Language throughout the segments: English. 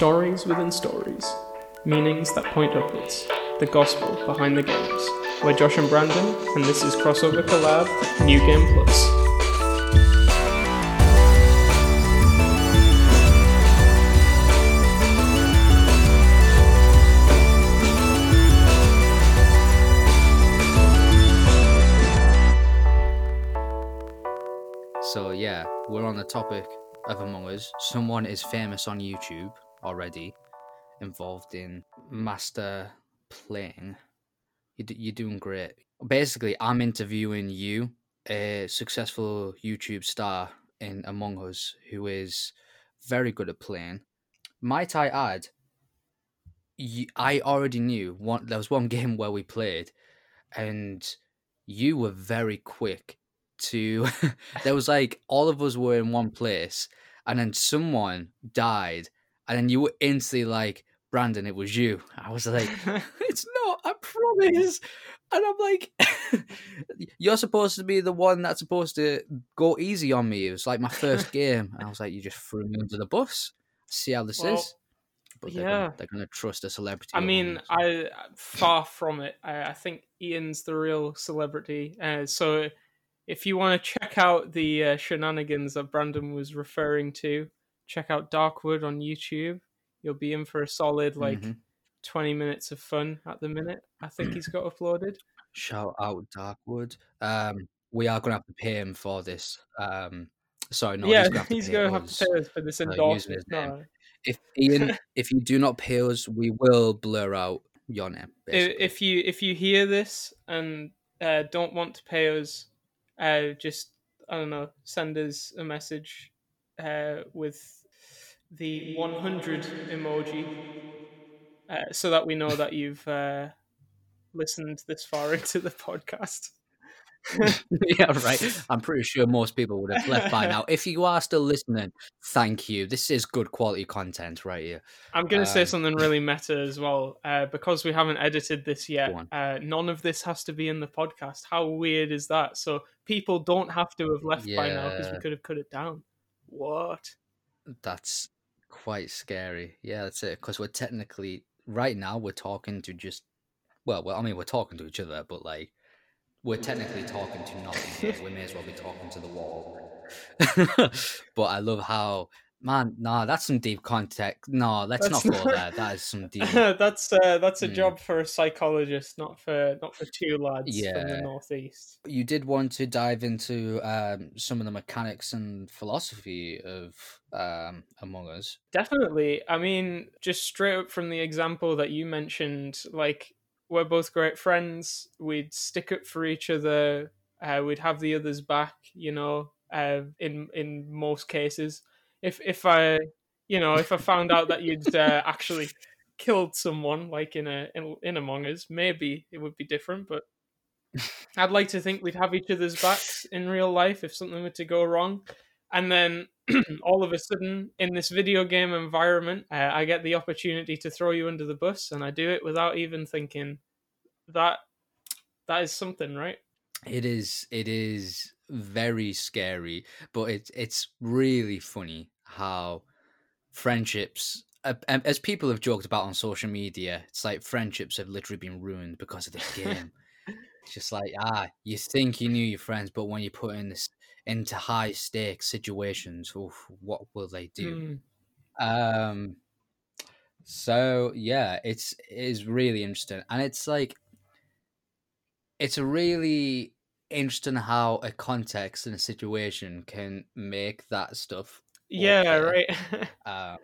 Stories within stories, meanings that point upwards, the gospel behind the games. We're Josh and Brandon, and this is Crossover Collab New Game Plus. So yeah, we're on the topic of Among Us. Someone is famous on YouTube already, involved in master playing. You're doing great. Basically, I'm interviewing you, a successful YouTube star in Among Us, who is very good at playing. Might I add, I already knew one. There was one game where we played, and you were very quick to. there was like all of us were in one place, and then someone died, and then you were instantly like, Brandon, it was you. I was like, it's not, I promise. And I'm like, you're supposed to be the one that's supposed to go easy on me. It was like my first game. And I was like, you just threw me under the bus. See how this Well, is. But they're yeah. they're gonna trust a celebrity. I mean, I far from it. I, I think Ian's the real celebrity. Uh, so if you want to check out the uh, shenanigans that Brandon was referring to, check out Darkwood on YouTube. You'll be in for a solid like Mhm. 20 minutes of fun at the minute. I think he's got uploaded. Shout out Darkwood. Um, we are gonna have to pay him for this. Um, sorry, no, yeah, he's gonna have to pay going have to pay us for this endorsement. No, If Ian, if you do not pay us, we will blur out your name. Basically. if you if you hear this and uh, don't want to pay us, uh, just I don't know, send us a message uh, with the 100 emoji, uh, so that we know that you've uh, listened this far into the podcast. yeah, right. I'm pretty sure most people would have left by now. If you are still listening, thank you. This is good quality content right here. I'm going to say Um, something really meta as well, uh, because we haven't edited this yet. Uh, none of this has to be in the podcast. How weird is that? So people don't have to have left by now because we could have cut it down. What? That's quite scary. Yeah, that's it. Because we're technically right now we're talking to just well, well, I mean we're talking to each other, but like we're technically talking to nothing here. We may as well be talking to the wall. but I love how man, nah, that's some deep context. No, let's That's not go not- there. That is some deep. that's uh, that's a Mm. job for a psychologist, not for not for two lads from Yeah. the northeast. you did want to dive into um, some of the mechanics and philosophy of um, Among Us. Definitely. I mean, just straight up from the example that you mentioned, like we're both great friends. We'd stick up for each other. Uh, we'd have the others back. You know, uh, in in most cases, if if I, you know, if I found out that you'd uh, actually killed someone, like in a in, in Among Us, maybe it would be different. But I'd like to think we'd have each other's backs in real life if something were to go wrong. And then all of a sudden, in this video game environment, uh, I get the opportunity to throw you under the bus, and I do it without even thinking. That that is something, right? It is it is very scary, but it's it's really funny how friendships uh, um, as people have joked about on social media, it's like friendships have literally been ruined because of this game. it's just like ah, you think you knew your friends, but when you put in this into high stakes situations, oof, what will they do? Mm. Um. So yeah, it's it is really interesting, and it's like it's a really interesting how a context and a situation can make that stuff. Yeah, Okay. right. Um,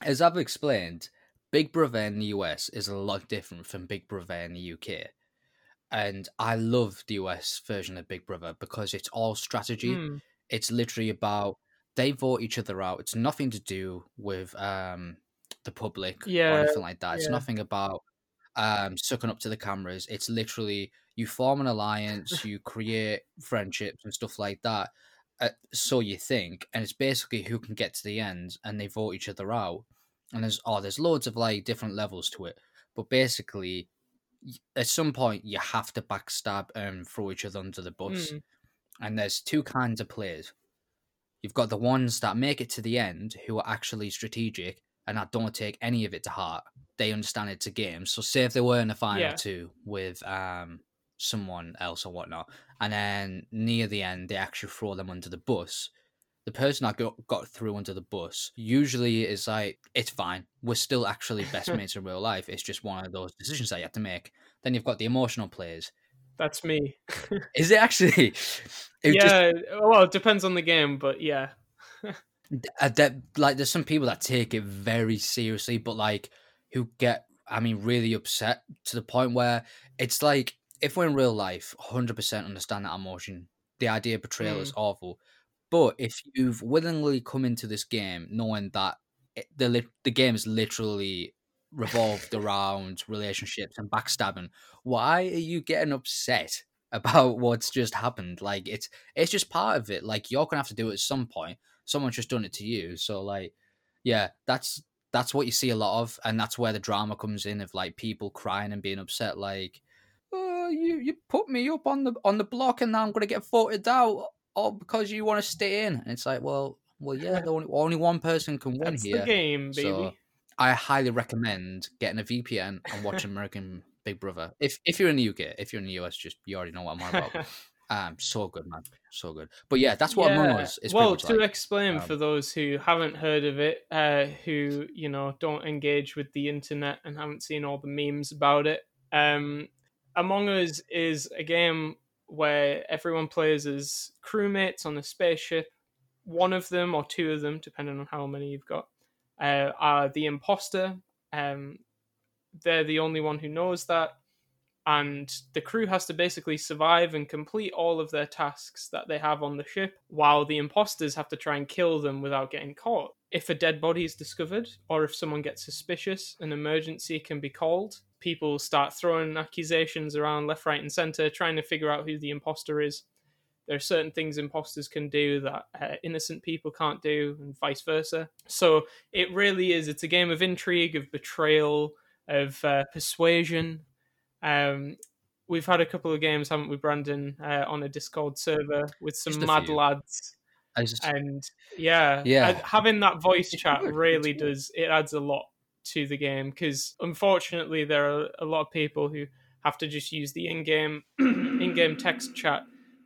as I've explained, Big Brother in the US is a lot different from Big Brother in the UK, and I love the US version of Big Brother because it's all strategy Mm. it's literally about they vote each other out. It's nothing to do with um the public or Yeah, anything like that. It's yeah. nothing about um sucking up to the cameras. It's literally you form an alliance, you create friendships and stuff like that. Uh, so you think, and it's basically who can get to the end, and they vote each other out. And there's oh, there's loads of like different levels to it, but basically, at some point you have to backstab and throw each other under the bus Mm. and there's two kinds of players. You've got the ones that make it to the end who are actually strategic and that don't take any of it to heart. They understand it's a game. So say if they were in the final Yeah. two with um someone else or whatnot, and then near the end they actually throw them under the bus. The person that got, got through under the bus usually is like, it's fine. We're still actually best mates in real life. It's just one of those decisions that you have to make. Then you've got the emotional players. That's me. Is it actually? It just yeah, well, it depends on the game, but yeah. uh, that like there's some people that take it very seriously but like who get i mean really upset to the point where it's like if we're in real life 100% understand that emotion. The idea of betrayal is mm. awful. But if you've willingly come into this game knowing that it, the the game is literally revolved around relationships and backstabbing why are you getting upset about what's just happened? Like it's it's just part of it. Like you're gonna have to do it at some point. Someone's just done it to you. So like, yeah, that's that's what you see a lot of, and that's where the drama comes in of like people crying and being upset, like, oh, you you put me up on the on the block, and now I'm gonna get voted out, all because you want to stay in. And it's like, well, well, yeah, the only only one person can win That's here. the game, baby. So I highly recommend getting a VPN and watching American Big Brother. If if you're in the UK, if you're in the US, just you already know what I'm on about. Um, so good, man, so good. But yeah, that's what Among Yeah. Us is. well, to like. explain Um, for those who haven't heard of it, uh, who you know don't engage with the internet and haven't seen all the memes about it, um, Among Us is a game where everyone plays as crewmates on a spaceship. One of them or two of them, depending on how many you've got, uh, are the imposter. Um, they're the only one who knows that and the crew has to basically survive and complete all of their tasks that they have on the ship while the imposters have to try and kill them without getting caught. If a dead body is discovered or if someone gets suspicious, an emergency can be called. People start throwing accusations around left, right, and center, trying to figure out who the imposter is. There are certain things imposters can do that uh, innocent people can't do, and vice versa. So it really is. It's a game of intrigue, of betrayal, of uh, persuasion, um, we've had a couple of games, haven't we, Brandon, uh, on a Discord server with some mad few. lads, I just- and yeah, Yeah. having that voice chat really does it adds a lot to the game because unfortunately there are a lot of people who have to just use the in-game in-game text chat,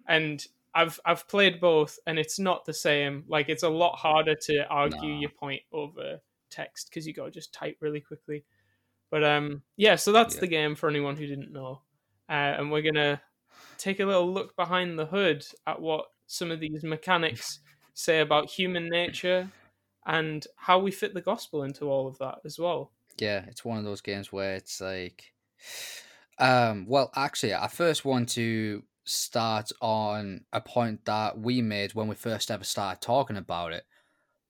and I've I've played both, and it's not the same. Like it's a lot harder to argue Nah. your point over text because you got to just type really quickly. But um, yeah, so that's Yeah. the game for anyone who didn't know, uh, and we're gonna take a little look behind the hood at what some of these mechanics say about human nature and how we fit the gospel into all of that as well. yeah, it's one of those games where it's like, um, well, actually, I first want to start on a point that we made when we first ever started talking about it,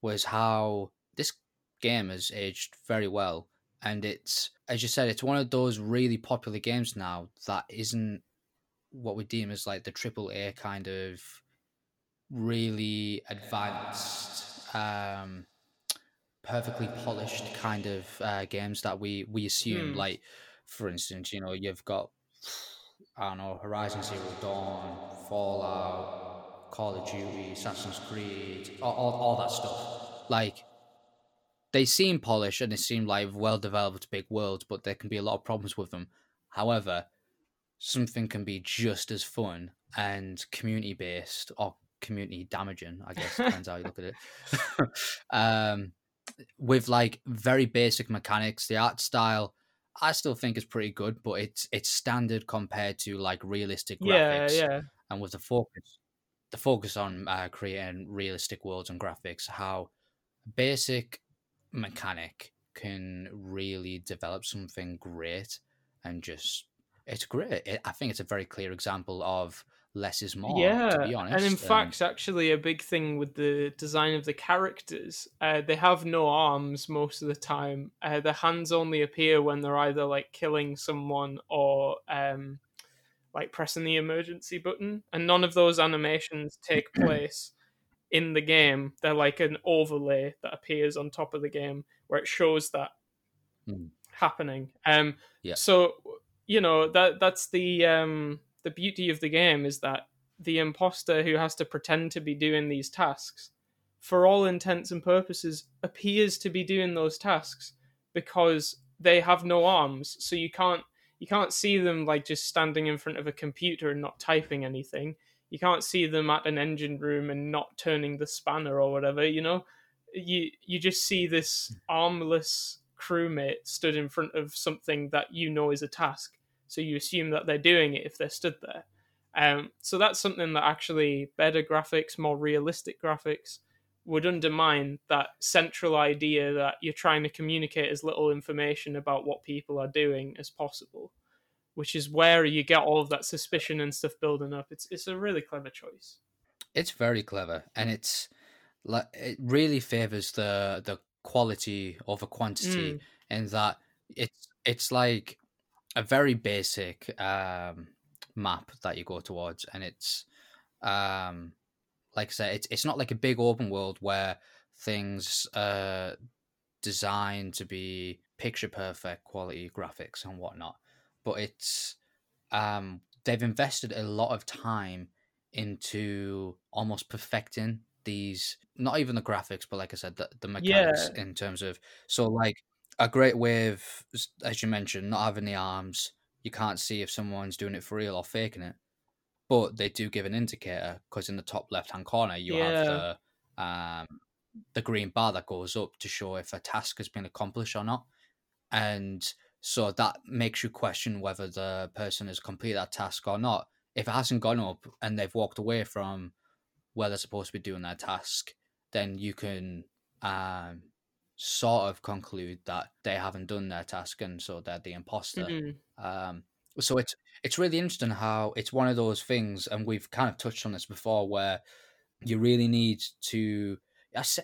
was how this game has aged very well, and it's as you said, it's one of those really popular games now that isn't what we deem as like the triple A kind of really advanced um perfectly polished kind of uh, games that we we assume Hmm. like for instance you know you've got i don't know horizon zero dawn fallout call of duty assassin's creed all, all, all that stuff like they seem polished and they seem like well developed big worlds but there can be a lot of problems with them. However something can be just as fun and community based or community damaging i guess depends how you look at it. Um with like very basic mechanics the art style i still think is pretty good but it's it's standard compared to like realistic Yeah, graphics yeah, and with the focus the focus on uh, creating realistic worlds and graphics how basic mechanic can really develop something great and just it's great it, i think it's a very clear example of less is more yeah. to be honest and in fact, actually, a big thing with the design of the characters, uh, they have no arms most of the time. Uh, the hands only appear when they're either like killing someone or um, like pressing the emergency button, and none of those animations take place in the game. They're like an overlay that appears on top of the game where it shows that Mm. happening. Um, Yeah. So you know that that's the um, the beauty of the game is that the imposter who has to pretend to be doing these tasks for all intents and purposes, appears to be doing those tasks because they have no arms, so you can't you can't see them like just standing in front of a computer and not typing anything. You can't see them at an engine room and not turning the spanner or whatever. You know, you you just see this armless crewmate stood in front of something that you know is a task. So you assume that they're doing it if they're stood there. Um, so that's something that actually better graphics, more realistic graphics, would undermine that central idea that you're trying to communicate as little information about what people are doing as possible, which is where you get all of that suspicion and stuff building up. It's it's a really clever choice. It's very clever, and it's like it really favors the the quality over quantity, Mm. in that it's it's like a very basic um, map that you go towards, and it's um, like I said, it's it's not like a big open world where things are designed to be picture perfect quality graphics and whatnot, but it's um, they've invested a lot of time into almost perfecting these not even the graphics but like i said the, the mechanics in terms of so like a great way of as you mentioned not having the arms you can't see if someone's doing it for real or faking it but they do give an indicator because in the top left hand corner you have the um the green bar that goes up to show if a task has been accomplished or not and so that makes you question whether the person has completed that task or not if it hasn't gone up and they've walked away from where they're supposed to be doing their task then you can um sort of conclude that they haven't done their task and so they're the imposter Mhm. um, so it's it's really interesting how it's one of those things, and we've kind of touched on this before, where you really need to.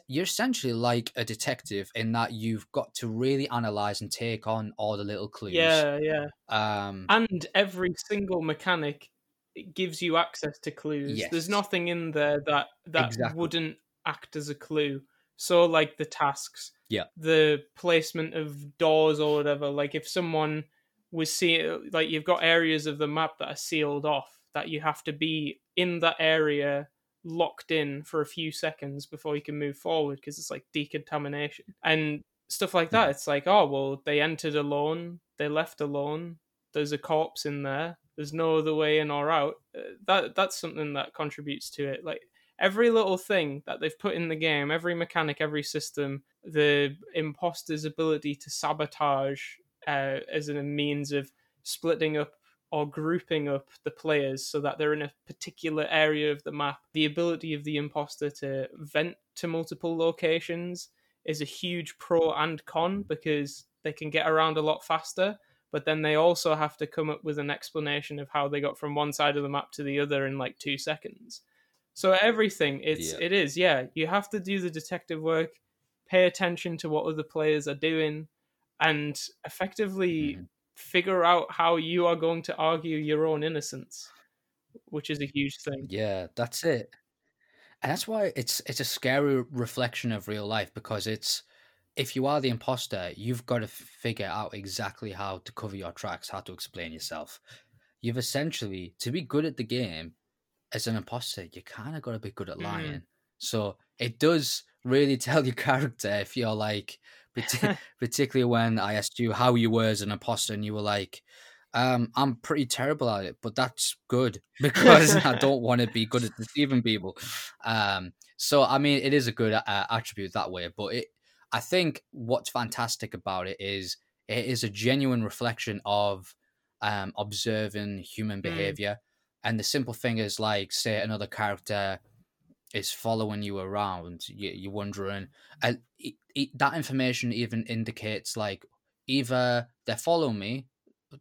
You're essentially like a detective in that you've got to really analyze and take on all the little clues. Yeah, yeah. Um, And every single mechanic it gives you access to clues. Yes. There's nothing in there that that Exactly. wouldn't act as a clue. So like the tasks, Yeah. the placement of doors or whatever. Like if someone was see like you've got areas of the map that are sealed off that you have to be in that area locked in for a few seconds before you can move forward because it's like decontamination and stuff like that. It's like, oh well, they entered alone, they left alone. There's a corpse in there. There's no other way in or out. Uh, That that's something that contributes to it. Like every little thing that they've put in the game, every mechanic, every system, the imposter's ability to sabotage uh, as a means of splitting up or grouping up the players so that they're in a particular area of the map. The ability of the imposter to vent to multiple locations is a huge pro and con because they can get around a lot faster, but then they also have to come up with an explanation of how they got from one side of the map to the other in like two seconds. So everything, it's Yeah. it is, yeah. You have to do the detective work, pay attention to what other players are doing, and effectively Mhm. Figure out how you are going to argue your own innocence, which is a huge thing. Yeah, that's it. And that's why it's it's a scary reflection of real life because it's if you are the imposter, you've got to figure out exactly how to cover your tracks, how to explain yourself. You've essentially to be good at the game as an imposter, you kind of got to be good at Mhm. lying. So it does really tell your character if you're like, particularly when I asked you how you were as an imposter, and you were like, um, "I'm pretty terrible at it, but that's good because I don't want to be good at deceiving people." Um, so I mean, it is a good uh, attribute that way, but it, I think what's fantastic about it is it is a genuine reflection of um, observing human Mm. behavior. And the simple thing is, like, say another character is following you around, you, you're wondering, and it, it, that information even indicates, like, either they're following me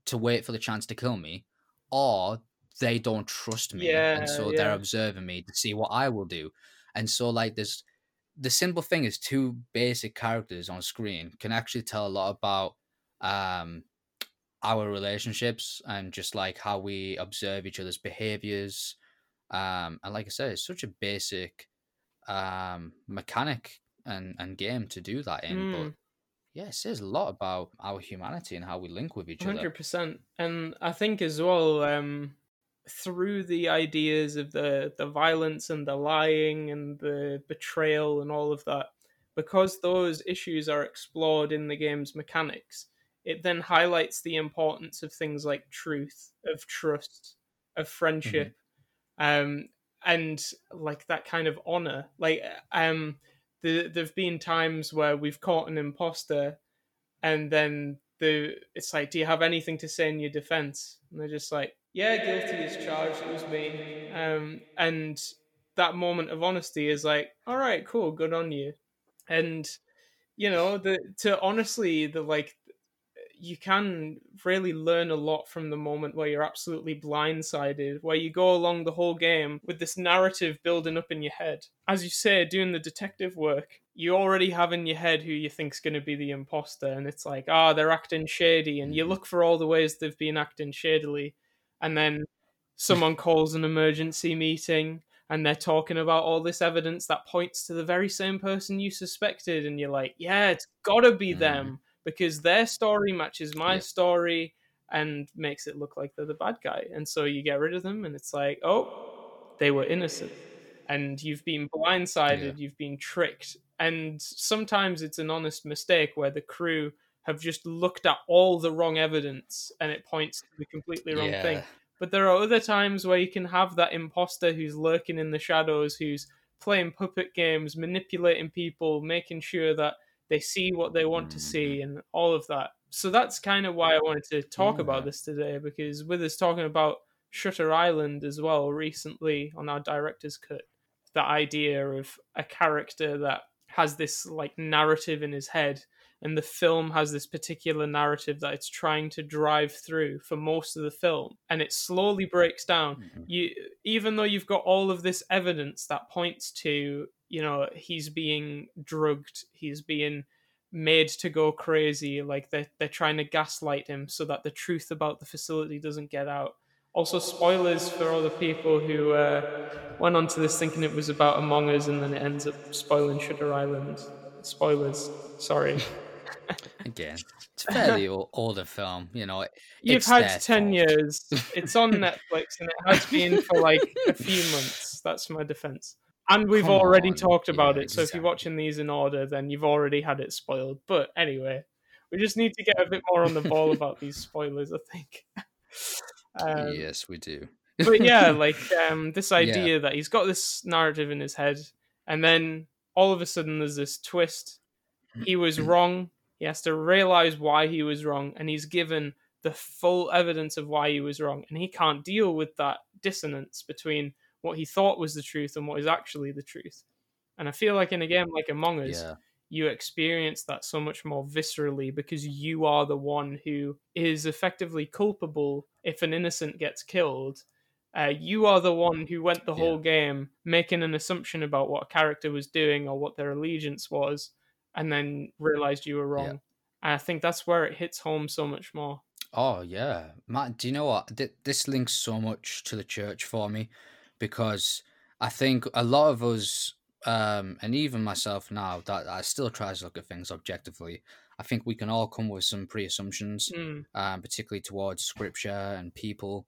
to wait for the chance to kill me, or they don't trust me, Yeah, and so they're observing me to see what I will do. And so, like, there's the simple thing is two basic characters on screen can actually tell a lot about um our relationships and just like how we observe each other's behaviors um and like i said it's such a basic um mechanic and and game to do that in but Mm. yeah it says a lot about our humanity and how we link with each other. Hundred percent, and I think as well, um, through the ideas of the the violence and the lying and the betrayal and all of that because those issues are explored in the game's mechanics it then highlights the importance of things like truth of trust of friendship um and like that kind of honor. Like um the, there've been times where we've caught an imposter and then the it's like do you have anything to say in your defense? And they're just like yeah guilty as charged it was me. Um and that moment of honesty is like all right cool good on you. And you know the to honestly the like you can really learn a lot from the moment where you're absolutely blindsided, where you go along the whole game with this narrative building up in your head. As you say, doing the detective work, you already have in your head who you think's going to be the imposter, and it's like, ah, oh, they're acting shady, and you look for all the ways they've been acting shadily, and then someone calls an emergency meeting and they're talking about all this evidence that points to the very same person you suspected and you're like yeah it's gotta be mm. them because their story matches my yeah. story and makes it look like they're the bad guy. And so you get rid of them, and it's like, oh, they were innocent. And you've been blindsided, yeah. you've been tricked. And sometimes it's an honest mistake where the crew have just looked at all the wrong evidence and it points to the completely wrong yeah. thing. But there are other times where you can have that imposter who's lurking in the shadows, who's playing puppet games, manipulating people, making sure that they see what they want to see and all of that so that's kind of why i wanted to talk yeah. about this today because with us talking about shutter island as well recently on our director's cut the idea of a character that has this like narrative in his head and the film has this particular narrative that it's trying to drive through for most of the film and it slowly breaks down mm-hmm. you even though you've got all of this evidence that points to you know he's being drugged he's being made to go crazy like they're, they're trying to gaslight him so that the truth about the facility doesn't get out. Also spoilers for all the people who uh, went onto this thinking it was about among us and then it ends up spoiling shutter island. Spoilers. Sorry. Again. It's a fairly older film you know you've had 10 fault. years. It's on netflix and it has been for like a few months. That's my defense and we've Come already on. talked about yeah, it. So if you're watching these in order, then you've already had it spoiled. But anyway, we just need to get a bit more on the ball about these spoilers. I think. Um, yes, we do. but yeah, like um, this idea yeah. that he's got this narrative in his head, and then all of a sudden there's this twist. He was wrong. He has to realize why he was wrong, and he's given the full evidence of why he was wrong, and he can't deal with that dissonance between what he thought was the truth and what is actually the truth. And I feel like in a game like Among Us, yeah. you experience that so much more viscerally because you are the one who is effectively culpable if an innocent gets killed. Uh, you are the one who went the whole yeah. game making an assumption about what a character was doing or what their allegiance was, and then realized you were wrong. Yeah. And I think that's where it hits home so much more. Oh yeah, Matt. Do you know what? This links so much to the church for me because I think a lot of us, um, and even myself now, that I still try to look at things objectively. I think we can all come with some pre-assumptions, mm. um, particularly towards scripture and people.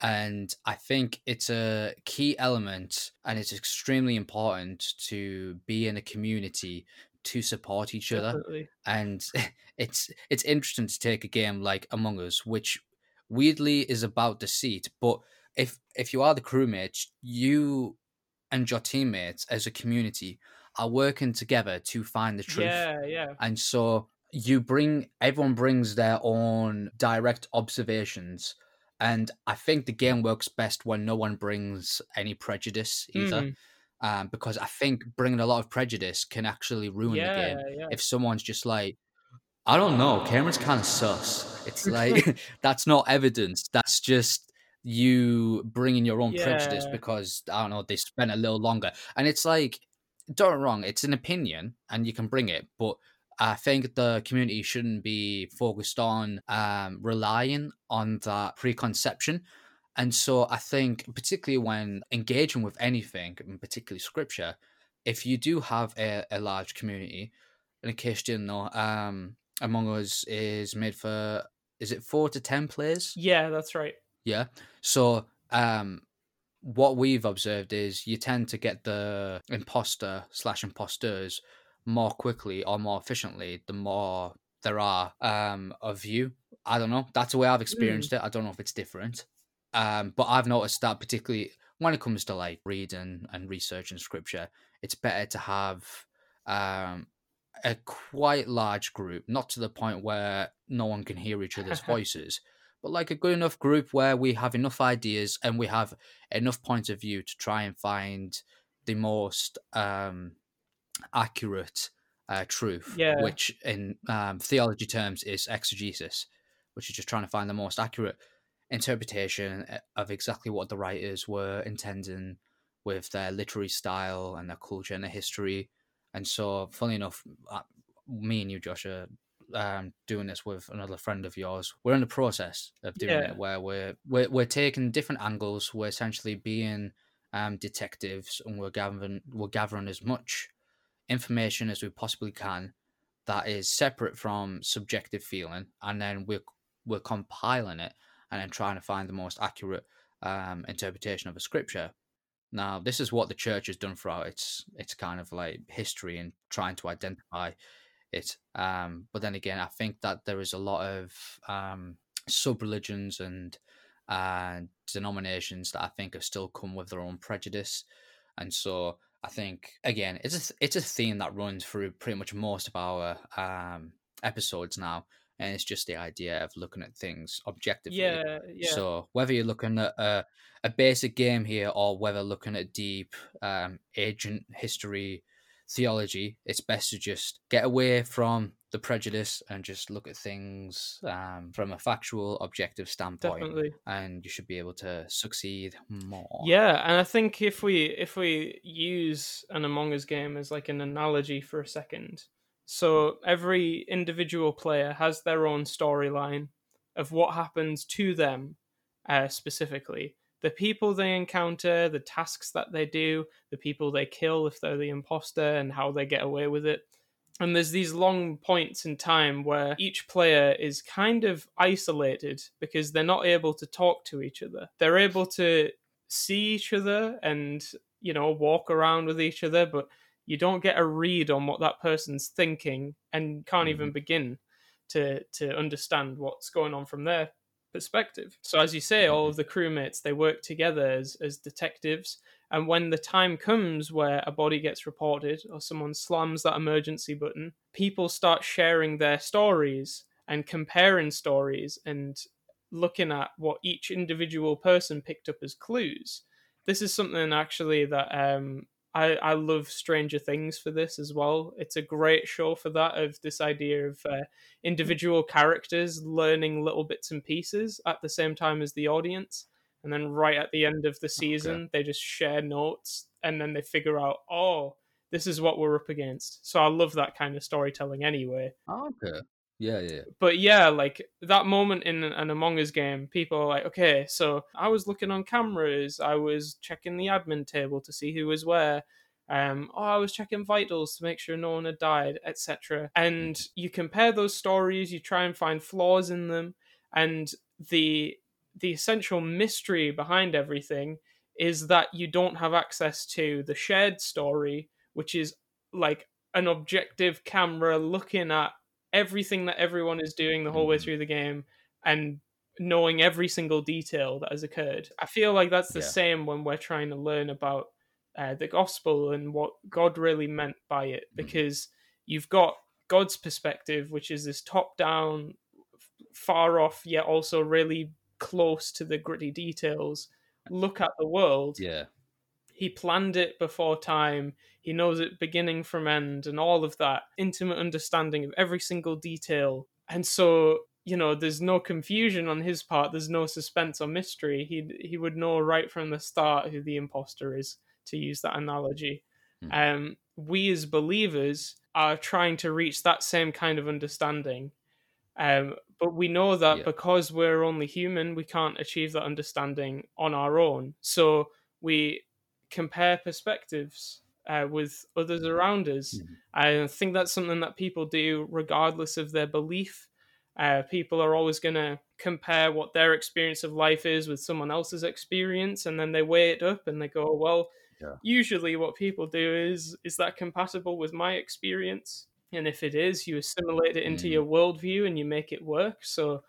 And I think it's a key element, and it's extremely important to be in a community to support each Definitely. other. And it's it's interesting to take a game like Among Us, which weirdly is about deceit, but if if you are the crewmate, you and your teammates as a community are working together to find the truth. Yeah, yeah. And so you bring everyone brings their own direct observations and I think the game works best when no one brings any prejudice either. Mm. Um, because I think bringing a lot of prejudice can actually ruin yeah, the game. Yeah. If someone's just like, I don't know, Cameron's kind of sus. It's like that's not evidence. That's just you bring in your own yeah. prejudice because I don't know they spent a little longer, and it's like don't wrong, it's an opinion and you can bring it, but I think the community shouldn't be focused on um, relying on that preconception. And so I think, particularly when engaging with anything, and particularly scripture, if you do have a, a large community, in case you didn't know, um, Among Us is made for, is it four to 10 players? Yeah, that's right. Yeah. So um, what we've observed is you tend to get the imposter slash imposters more quickly or more efficiently the more there are um, of you. I don't know. That's the way I've experienced mm. it. I don't know if it's different. Um, but I've noticed that particularly when it comes to like reading and researching scripture, it's better to have um, a quite large group, not to the point where no one can hear each other's voices, but like a good enough group where we have enough ideas and we have enough points of view to try and find the most um, accurate uh, truth, yeah. which in um, theology terms is exegesis, which is just trying to find the most accurate interpretation eh, of exactly what the writers were intending with their literary style and their culture and their history. And so, funny enough, uh, me and you, Josh, are um, doing this with another friend of yours. We're in the process of doing yeah. it where we're, we're we're taking different angles. We're essentially being um, detectives, and we're gathering we're gathering as much information as we possibly can that is separate from subjective feeling, and then we're we're compiling it and then trying to find the most accurate um, interpretation of a scripture. Now, this is what the church has done throughout its its kind of like history and trying to identify it. Um, but then again, I think that there is a lot of um, sub religions and uh, denominations that I think have still come with their own prejudice, and so I think again, it's a it's a theme that runs through pretty much most of our um, episodes now and it's just the idea of looking at things objectively. Yeah, yeah. So whether you're looking at a, a basic game here or whether looking at deep um, ancient history theology, it's best to just get away from the prejudice and just look at things um, from a factual, objective standpoint. Definitely. And you should be able to succeed more. Yeah, and I think if we if we use an Among Us game as like an analogy for a second, so every individual player has their own storyline of what happens to them uh, specifically. The people they encounter, the tasks that they do, the people they kill if they're the imposter, and how they get away with it. And there's these long points in time where each player is kind of isolated because they're not able to talk to each other. They're able to see each other and, you know, walk around with each other, but you don't get a read on what that person's thinking and can't mm-hmm. even begin to to understand what's going on from their perspective. So as you say, all of the crewmates they work together as as detectives, and when the time comes where a body gets reported or someone slams that emergency button, people start sharing their stories and comparing stories and looking at what each individual person picked up as clues. This is something actually that um, I, I love Stranger Things for this as well. It's a great show for that of this idea of uh, individual characters learning little bits and pieces at the same time as the audience. And then right at the end of the season, okay. they just share notes and then they figure out, oh, this is what we're up against. So I love that kind of storytelling anyway. Oh, okay. Yeah, yeah. But yeah, like that moment in an Among Us game, people are like, okay, so I was looking on cameras, I was checking the admin table to see who was where. Um, oh, I was checking vitals to make sure no one had died, etc. And you compare those stories, you try and find flaws in them, and the the essential mystery behind everything is that you don't have access to the shared story, which is like an objective camera looking at everything that everyone is doing the whole way mm-hmm. through the game and knowing every single detail that has occurred. I feel like that's the yeah. same when we're trying to learn about uh, the gospel and what God really meant by it, mm-hmm. because you've got God's perspective, which is this top down, far off, yet also really close to the gritty details look at the world. Yeah. He planned it before time. He knows it beginning from end and all of that intimate understanding of every single detail. And so, you know, there's no confusion on his part. There's no suspense or mystery. He he would know right from the start who the imposter is, to use that analogy. Mm. Um, we as believers are trying to reach that same kind of understanding. Um, but we know that yeah. because we're only human, we can't achieve that understanding on our own. So we compare perspectives uh, with others around us. Mm-hmm. I think that's something that people do regardless of their belief. Uh, people are always going to compare what their experience of life is with someone else's experience, and then they weigh it up and they go, well, Yeah. usually what people do is, is that compatible with my experience? And if it is, you assimilate it into Mm. your worldview and you make it work. So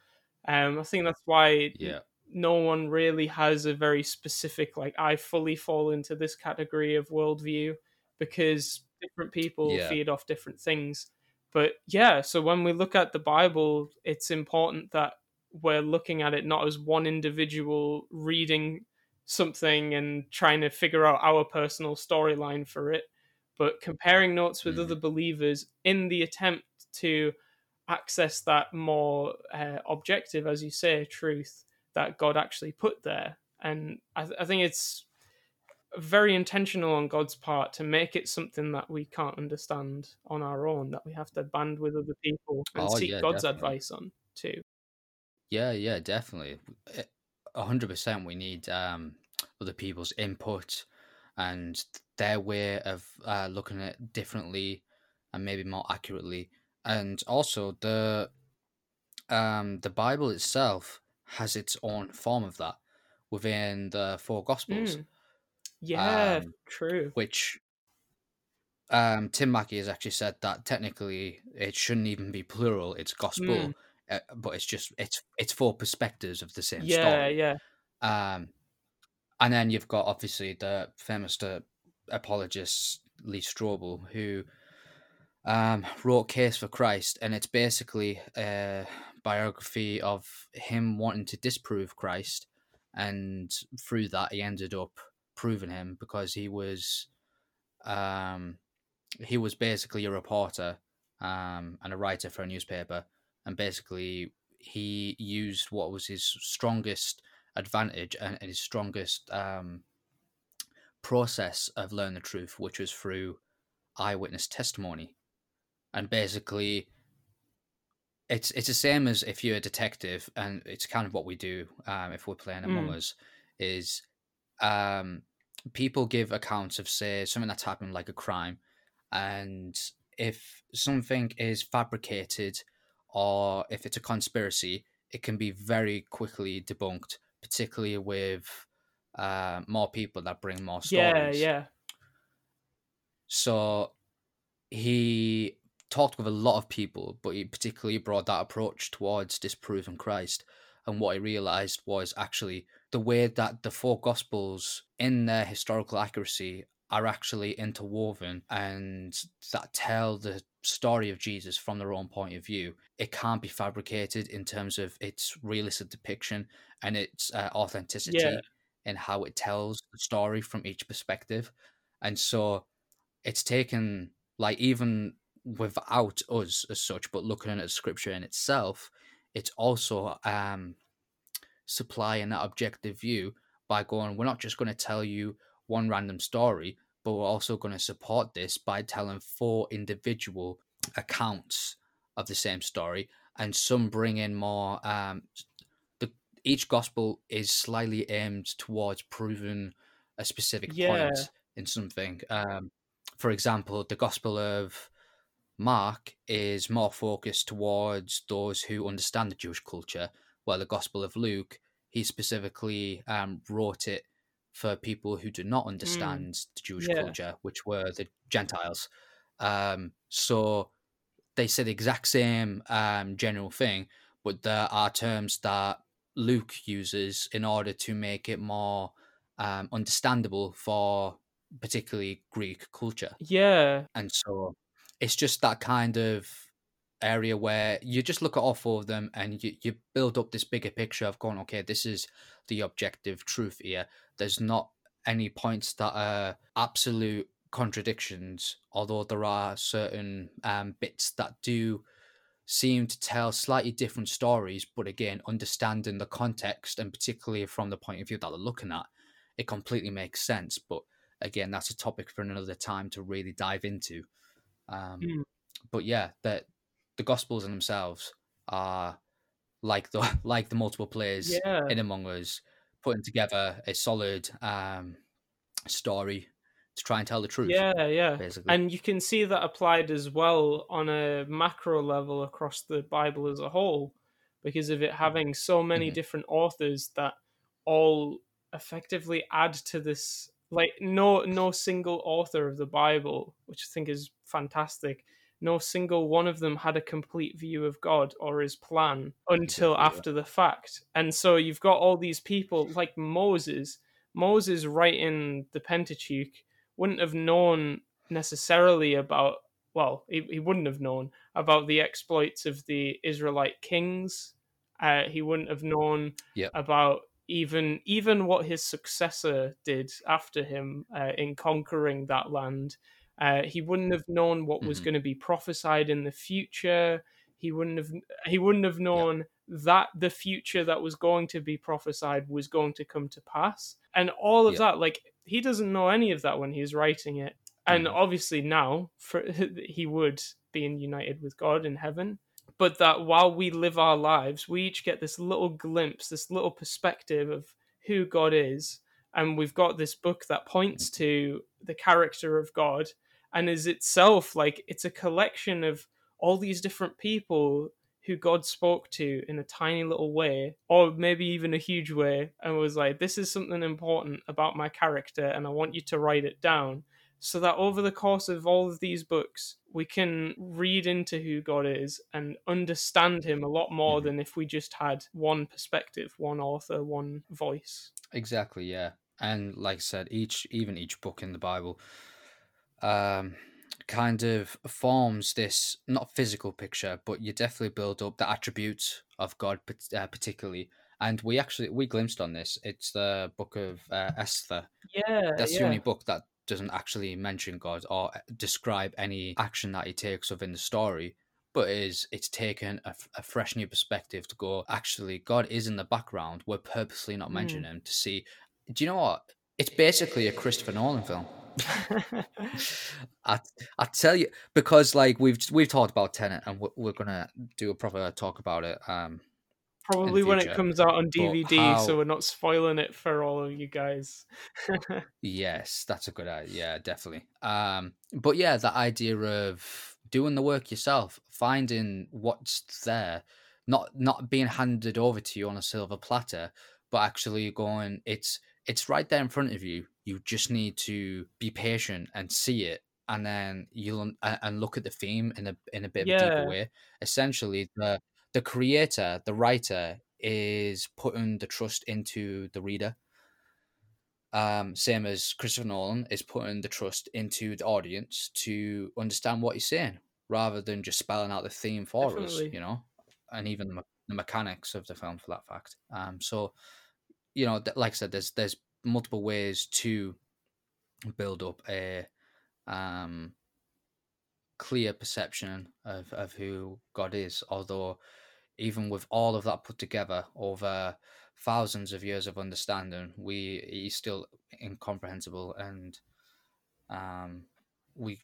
um, I think that's why Yeah. No one really has a very specific like I fully fall into this category of worldview because different people Yeah. feed off different things. But yeah, so when we look at the Bible, it's important that we're looking at it not as one individual reading something and trying to figure out our personal storyline for it, but comparing notes with Mhm. other believers in the attempt to access that more uh, objective, as you say, truth that God actually put there. And I, th- I think it's very intentional on God's part to make it something that we can't understand on our own, that we have to band with other people and Oh, seek yeah, God's definitely. advice on too. Yeah, yeah, definitely. Eh, A hundred percent. We need um, other people's input and their way of uh, looking at it differently and maybe more accurately. And also the um, the Bible itself has its own form of that within the four Gospels, Mm. Yeah, Um, true. which um, Tim Mackie has actually said that technically it shouldn't even be plural; it's gospel, Mm. uh, but it's just it's it's four perspectives of the same Yeah, story. yeah. Um, and then you've got obviously the famous uh, apologist Lee Strobel, who um, wrote Case for Christ, and it's basically a biography of him wanting to disprove Christ, and through that he ended up proving him because he was um, he was basically a reporter um, and a writer for a newspaper, and basically he used what was his strongest advantage and, his strongest um, process of learning the truth, which was through eyewitness testimony, and basically. It's it's the same as if you're a detective, and it's kind of what we do um, if we're playing Among Mm. Us. Is um, people give accounts of say something that's happened like a crime and if something is fabricated or if it's a conspiracy it can be very quickly debunked particularly with uh, more people that bring more stories. Yeah, yeah. so he talked with a lot of people, but he particularly brought that approach towards disproving Christ. And what he realized was actually the way that the four gospels, in their historical accuracy, are actually interwoven and that tell the story of Jesus from their own point of view. It can't be fabricated in terms of its realistic depiction and its uh, authenticity Yeah. in how it tells the story from each perspective. And so it's taken like even without us as such, but looking at scripture in itself, it's also um supplying that objective view by going, we're not just going to tell you one random story, but we're also going to support this by telling four individual accounts of the same story, and some bring in more. Um, the each gospel is slightly aimed towards proving a specific Yeah. point in something. Um, for example, the Gospel of Mark is more focused towards those who understand the Jewish culture, while the Gospel of Luke, he specifically um, wrote it for people who do not understand the Jewish Yeah. culture, which were the Gentiles. Um, so they say the exact same um, general thing, but there are terms that Luke uses in order to make it more um, understandable for particularly Greek culture. Yeah. And so it's just that kind of area where you just look at all four of them and you, you build up this bigger picture of going, okay, this is the objective truth here. There's not any points that are absolute contradictions, although there are certain um, bits that do seem to tell slightly different stories. But again, understanding the context and particularly from the point of view that they're looking at, it completely makes sense. But again, that's a topic for another time to really dive into. Um, Mm. But yeah, that the Gospels in themselves are like the like the multiple players Yeah. in Among Us, putting together a solid um, story to try and tell the truth. Yeah, yeah. basically. And you can see that applied as well on a macro level across the Bible as a whole, because of it having so many Mhm. different authors that all effectively add to this. Like no no single author of the Bible, which I think is fantastic. No single one of them had a complete view of God or his plan until after the fact. And so you've got all these people like Moses. Moses writing the Pentateuch wouldn't have known necessarily about well he, he wouldn't have known about the exploits of the israelite kings uh, he wouldn't have known Yep. about even even what his successor did after him uh, in conquering that land uh, he wouldn't have known what was Mhm. going to be prophesied in the future he wouldn't have he wouldn't have known that the future that was going to be prophesied was going to come to pass and all of Yeah. that like he doesn't know any of that when he's writing it and Mhm. obviously now for he would being united with god in heaven but that while we live our lives we each get this little glimpse this little perspective of who god is and we've got this book that points to the character of god and is itself like it's a collection of all these different people who God spoke to in a tiny little way, or maybe even a huge way, and was like, This is something important about my character, and I want you to write it down. So that over the course of all of these books, we can read into who God is and understand Him a lot more Mhm. than if we just had one perspective, one author, one voice. Exactly, yeah. And like I said, each even each book in the Bible um kind of forms this not physical picture, but you definitely build up the attributes of God uh, particularly. And we actually we glimpsed on this. It's the book of uh, Esther. Yeah, That's yeah. the only book that doesn't actually mention God or uh, describe any action that he takes within the story, but is it's taken a, f- a fresh new perspective to go. Actually, God is in the background. We're purposely not Mm. mentioning him to see. Do you know what? It's basically a Christopher Nolan film. I I tell you because like we've we've talked about Tenet and we're, we're gonna do a proper talk about it. Um, Probably when it comes out on DVD, how- so we're not spoiling it for all of you guys. Yes, that's a good idea. Yeah, definitely. Um, but yeah, the idea of doing the work yourself, finding what's there, not not being handed over to you on a silver platter, but actually going, it's it's right there in front of you. You just need to be patient and see it, and then you'll and look at the theme in a in a bit of a deeper way. Essentially, the the creator, the writer, is putting the trust into the reader um, same as Christopher Nolan is putting the trust into the audience to understand what he's saying rather than just spelling out the theme for us, you know, and even the, the mechanics of the film for that fact. Um, so, you know, like I said, there's there's multiple ways to build up a um, clear perception of, of who God is, although even with all of that put together over thousands of years of understanding, we he's still incomprehensible and um we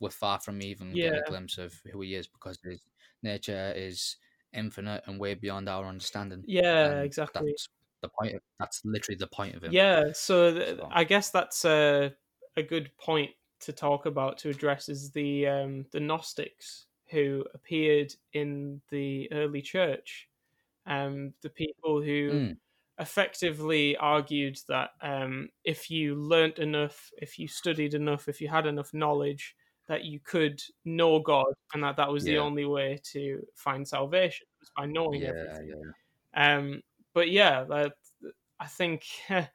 we're far from even getting a glimpse of who he is because his nature is infinite and way beyond our understanding. Yeah, and exactly. That's the point. Of, that's literally the point of him. Yeah, so th- So- I guess that's a a good point to talk about to address is the um, the Gnostics who appeared in the early church, um, the people who Mm, effectively argued that um, if you learnt enough, if you studied enough, if you had enough knowledge, that you could know God, and that that was the only way to find salvation was by knowing yeah, everything. yeah. Um, but yeah, that, I think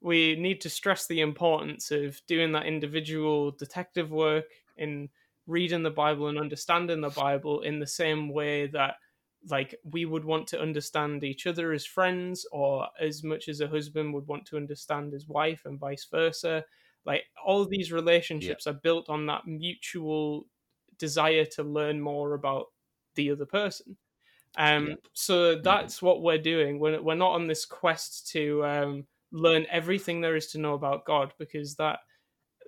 we need to stress the importance of doing that individual detective work in reading the Bible and understanding the Bible in the same way that like we would want to understand each other as friends or as much as a husband would want to understand his wife and vice versa. Like all of these relationships are built on that mutual desire to learn more about the other person um Yeah. so that's what we're doing. We're, we're not on this quest to um learn everything there is to know about god because that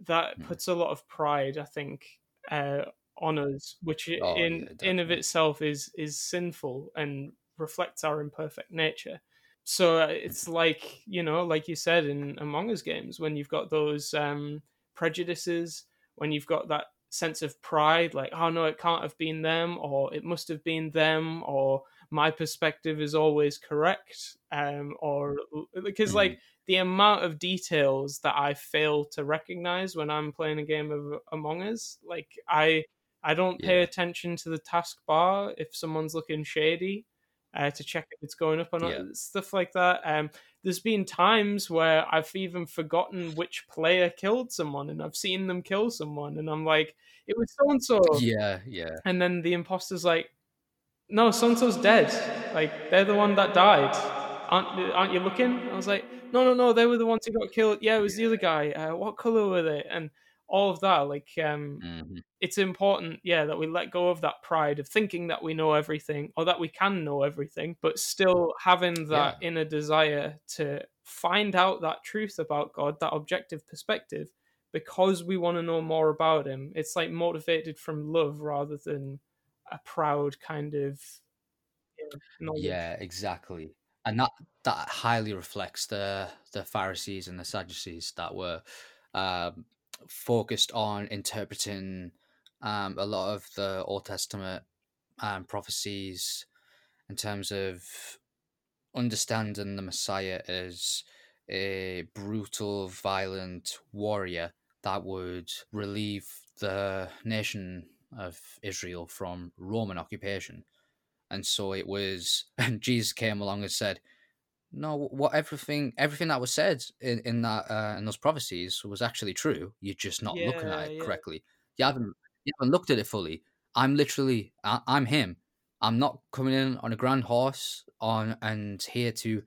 that Mhm. puts a lot of pride i think uh on us which Oh, in yeah, in of itself is is sinful and reflects our imperfect nature. So uh, it's like you know like you said in among us games when you've got those um prejudices, when you've got that sense of pride, like, oh no, it can't have been them, or it must have been them, or my perspective is always correct, um, or because Mhm. like the amount of details that I fail to recognize when I'm playing a game of Among Us, like I I don't pay Yeah. attention to the taskbar if someone's looking shady. Uh, to check if it's going up or not, Yeah. stuff like that. Um, there's been times where I've even forgotten which player killed someone, and I've seen them kill someone, and I'm like, it was so and so, Yeah, yeah. and then the imposter's like, no, so and so's dead. Like they're the one that died. Aren't aren't you looking? I was like, no, no, no, they were the ones who got killed. Yeah, it was the other guy. Uh, what color were they? And all of that, like, um, hmm it's important, yeah, that we let go of that pride of thinking that we know everything or that we can know everything, but still having that inner desire to find out that truth about God, that objective perspective, because we want to know more about Him. It's like motivated from love rather than a proud kind of you know. Yeah, exactly. And that that highly reflects the the Pharisees and the Sadducees that were um, focused on interpreting um, a lot of the Old Testament um, prophecies in terms of understanding the Messiah as a brutal, violent warrior that would relieve the nation of Israel from Roman occupation. And so it was, and Jesus came along and said, "No, what everything everything that was said in, in that uh, in those prophecies was actually true. You're just not looking at it yeah. correctly. You haven't you haven't looked at it fully. I'm literally I, I'm him. I'm not coming in on a grand horse on and here to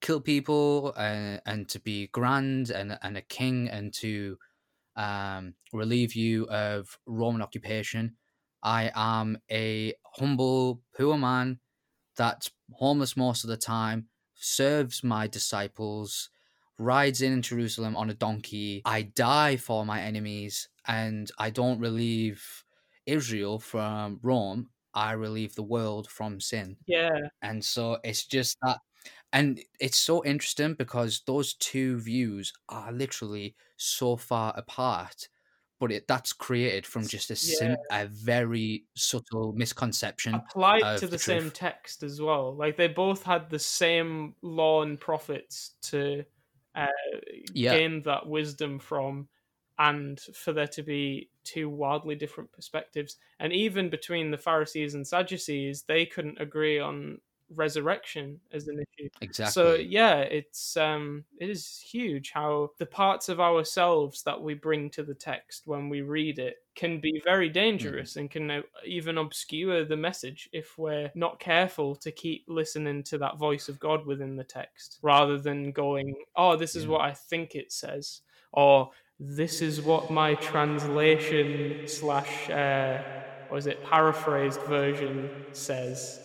kill people and and to be grand and and a king and to um, relieve you of Roman occupation. I am a humble, poor man that's homeless most of the time, serves my disciples, rides in Jerusalem on a donkey. I die for my enemies, and I don't relieve Israel from Rome. I relieve the world from sin. Yeah, And so it's just that. And it's so interesting because those two views are literally so far apart, but it that's created from just a sim- a very subtle misconception. applied to the, the same text as well. Like they both had the same law and prophets to uh, Yeah. gain that wisdom from, and for there to be two wildly different perspectives. And even between the Pharisees and Sadducees, they couldn't agree on resurrection as an issue. Exactly. So yeah, it's um it is huge how the parts of ourselves that we bring to the text when we read it can be very dangerous and can uh, even obscure the message if we're not careful to keep listening to that voice of God within the text rather than going, "Oh, this is Yeah. what I think it says," or "This is what my translation slash uh, what is it paraphrased version says."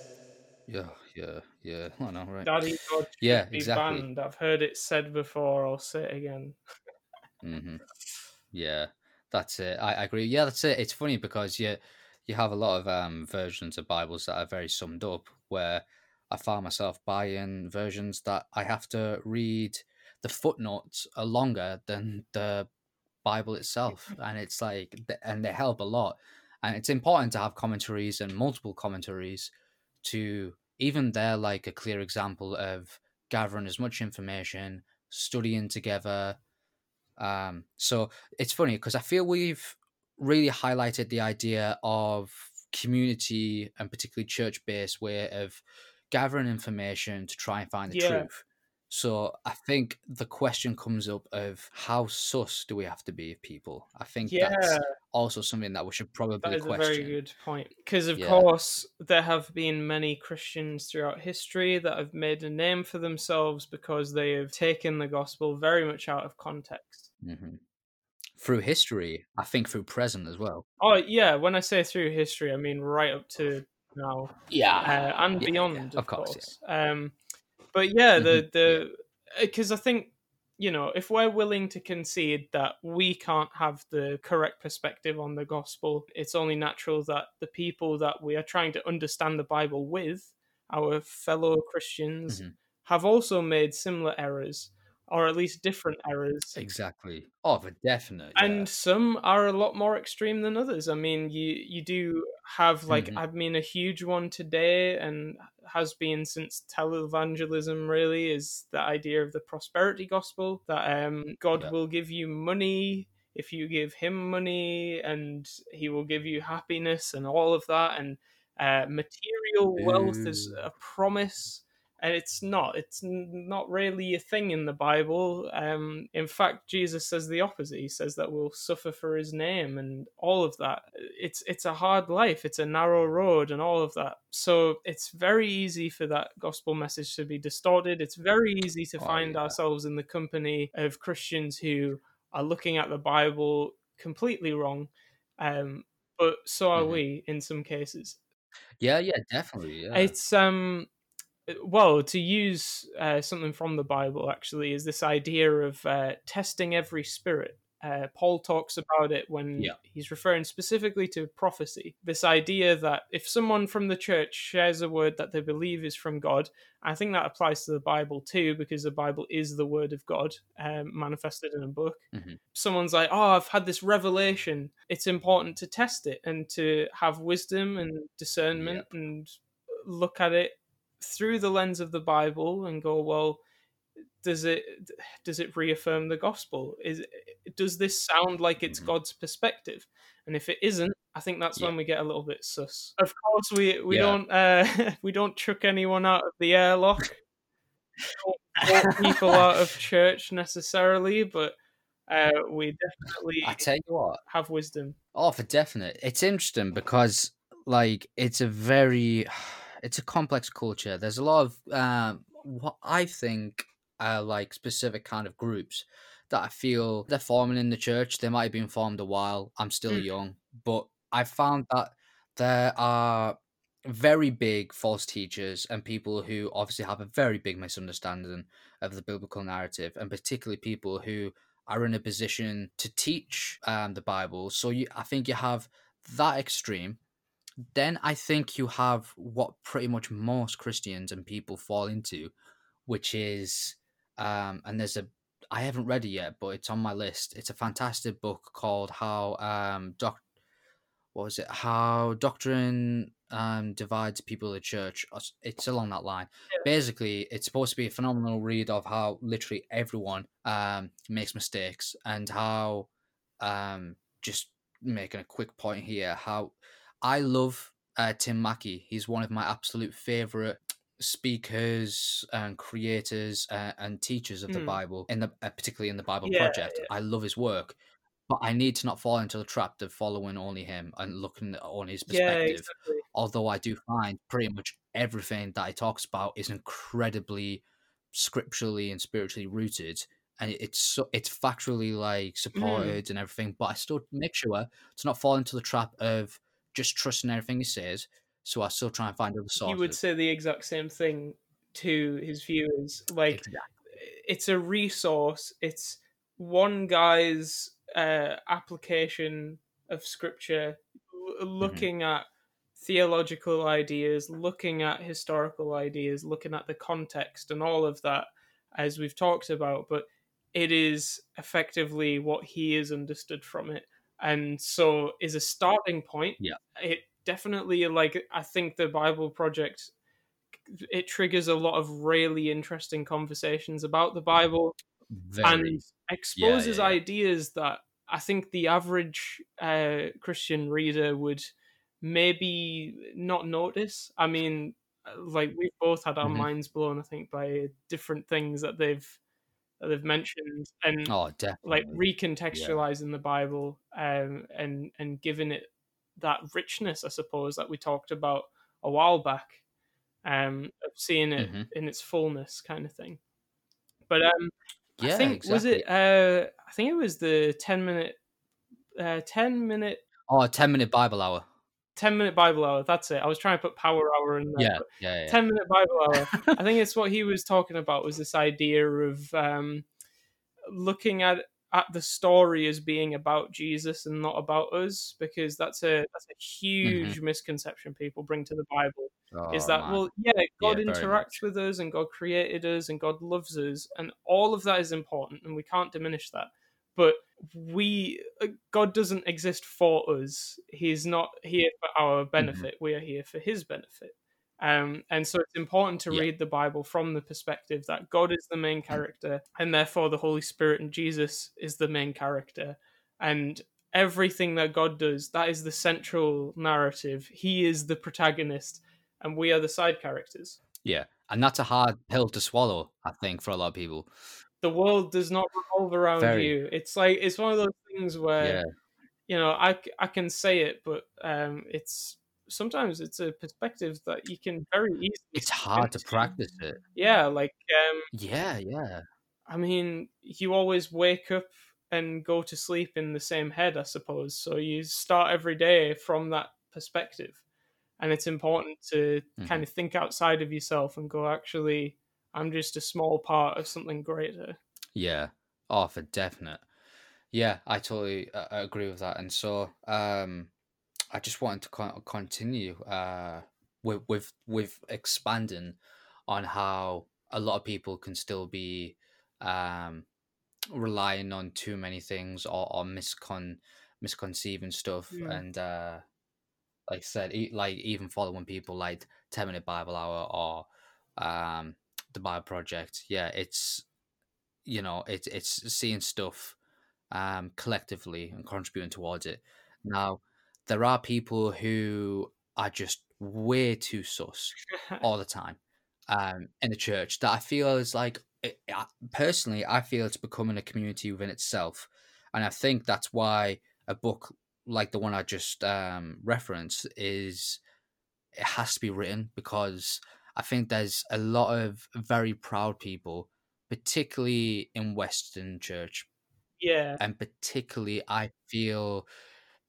yeah, yeah, yeah. I know, right? Daddy God Yeah, be exactly. banned. I've heard it said before. I'll say it again. hmm Yeah, that's it. I, I agree. Yeah, that's it. It's funny because you you have a lot of um versions of Bibles that are very summed up. Where I find myself buying versions that I have to read the footnotes are longer than the Bible itself, and it's like, and they help a lot. And it's important to have commentaries and multiple commentaries to even they're like a clear example of gathering as much information, studying together. Um, so it's funny because I feel we've really highlighted the idea of community and particularly church based way of gathering information to try and find the Yeah. truth. So I think the question comes up of how sus do we have to be of people? I think Yeah, that's also something that we should that probably is a question. very good point. Because of Yeah. course there have been many Christians throughout history that have made a name for themselves because they have taken the gospel very much out of context. hmm Through history, I think through present as well. Oh yeah, when I say through history, I mean right up to now. Yeah. uh, and Yeah, yeah, beyond, of of course, course. Um, but yeah, the Mhm, the because I think you know if we're willing to concede that we can't have the correct perspective on the gospel, it's only natural that the people that we are trying to understand the Bible with, our fellow Christians, Mhm. have also made similar errors. Or at least different errors. Exactly. Oh, for definite. And some are a lot more extreme than others. I mean, you you do have like Mhm. I mean a huge one today and has been since televangelism really is the idea of the prosperity gospel that um God Yeah. will give you money if you give him money and he will give you happiness and all of that and uh, material wealth is a promise and it's not it's not really a thing in the bible um in fact jesus says the opposite he says that we'll suffer for his name and all of that it's it's a hard life it's a narrow road and all of that so it's very easy for that gospel message to be distorted it's very easy to Oh, find yeah. ourselves in the company of christians who are looking at the bible completely wrong um but so are Mhm. we in some cases Yeah, yeah, definitely. Yeah. it's um well to use uh, something from the bible actually is this idea of uh, testing every spirit. Uh, paul talks about it when Yeah. he's referring specifically to prophecy. This idea that if someone from the church shares a word that they believe is from god i think that applies to the bible too because the bible is the word of god um, manifested in a book. Mhm. someone's like oh i've had this revelation. It's important to test it and to have wisdom and discernment and look at it through the lens of the Bible and go, well, does it does it reaffirm the gospel? Is does this sound like it's Mhm. God's perspective? And if it isn't, I think that's Yeah. when we get a little bit sus. Of course, we we Yeah. don't uh, we don't chuck anyone out of the airlock. Don't people out of church necessarily, but uh, we definitely I tell you what. have wisdom. Oh, for definite. It's interesting because like it's a very it's a complex culture. There's a lot of um what I think are like specific kind of groups that I feel they're forming in the church. They might have been formed a while. I'm still Mm. young, but I found that there are very big false teachers and people who obviously have a very big misunderstanding of the biblical narrative, and particularly people who are in a position to teach um, the Bible. So you, I think you have that extreme. Then I think you have what pretty much most Christians and people fall into, which is, um, and there's a, I haven't read it yet, but it's on my list. It's a fantastic book called How um, Doc, what was it? How Doctrine um, Divides People of the Church. It's along that line. Basically, it's supposed to be a phenomenal read of how literally everyone um, makes mistakes and how, um, just making a quick point here, how I love uh, Tim Mackie. He's one of my absolute favorite speakers and creators uh, and teachers of the Mm. Bible in the uh, particularly in the Bible Yeah, Project. I love his work, but I need to not fall into the trap of following only him and looking on his Yeah, perspective. exactly. Although I do find pretty much everything that he talks about is incredibly scripturally and spiritually rooted. And it's so, it's factually like supported and everything, but I still make sure to not fall into the trap of just trusting everything he says. So I still try and find other sources. he would say the exact same thing to his viewers. Like Exactly. it's a resource. It's one guy's uh, application of scripture, l- looking at theological ideas, looking at historical ideas, looking at the context and all of that, as we've talked about. But it is effectively what he is understood from it, and so is a starting point. Yeah. it definitely like I think the Bible Project it triggers a lot of really interesting conversations about the Bible Very. and exposes yeah. ideas that I think the average uh, Christian reader would maybe not notice. I mean, like we've both had our Mhm. minds blown, I think, by different things that they've that they've mentioned and oh, definitely. like recontextualizing the Bible um, and and giving it that richness, I suppose, that we talked about a while back, um, of seeing it Mhm. in its fullness, kind of thing. But um, yeah, I think exactly. was it? Uh, I think it was the ten minute, uh, ten minute, Oh, a 10 minute Bible hour. Ten minute Bible hour. That's it. I was trying to put power hour in there. Yeah, yeah, yeah. 10 minute Bible hour. I think it's what he was talking about was this idea of um, looking at at the story as being about Jesus and not about us, because that's a that's a huge misconception people bring to the Bible. Oh, is that man. well yeah god Yeah, interacts with us and god created us and god loves us and all of that is important and we can't diminish that but we uh, god doesn't exist for us he's not here for our Mm-hmm. benefit we are here for his benefit um, and so it's important to Yeah. read the bible from the perspective that god is the main character and therefore the holy spirit and jesus is the main character and everything that god does that is the central narrative he is the protagonist and we are the side characters. Yeah, and that's a hard pill to swallow. I think for a lot of people. The world does not revolve around Very. you. It's like it's one of those things where Yeah, you know I I can say it, but um, it's sometimes it's a perspective that you can very easily. it's hard to practice it. Yeah, like um, Yeah, yeah, I mean, you always wake up and go to sleep in the same head, I suppose. So you start every day from that perspective. And it's important to Mhm. kind of think outside of yourself and go, actually, I'm just a small part of something greater. yeah. Oh, for definite. Yeah, I totally uh, agree with that. And so, um, I just wanted to con- continue uh with with with expanding on how a lot of people can still be um relying on too many things or, or miscon misconceiving stuff Mm. and uh like I said e- like even following people like 10 minute bible hour or um the bible project. Yeah it's you know it's it's seeing stuff um collectively and contributing towards it. Now there are people who are just way too sus all the time um, in the church that I feel is like it, I- personally I feel it's becoming a community within itself, and I think that's why a book like the one I just um, referenced is it has to be written because I think there's a lot of very proud people, particularly in Western church, yeah. and particularly I feel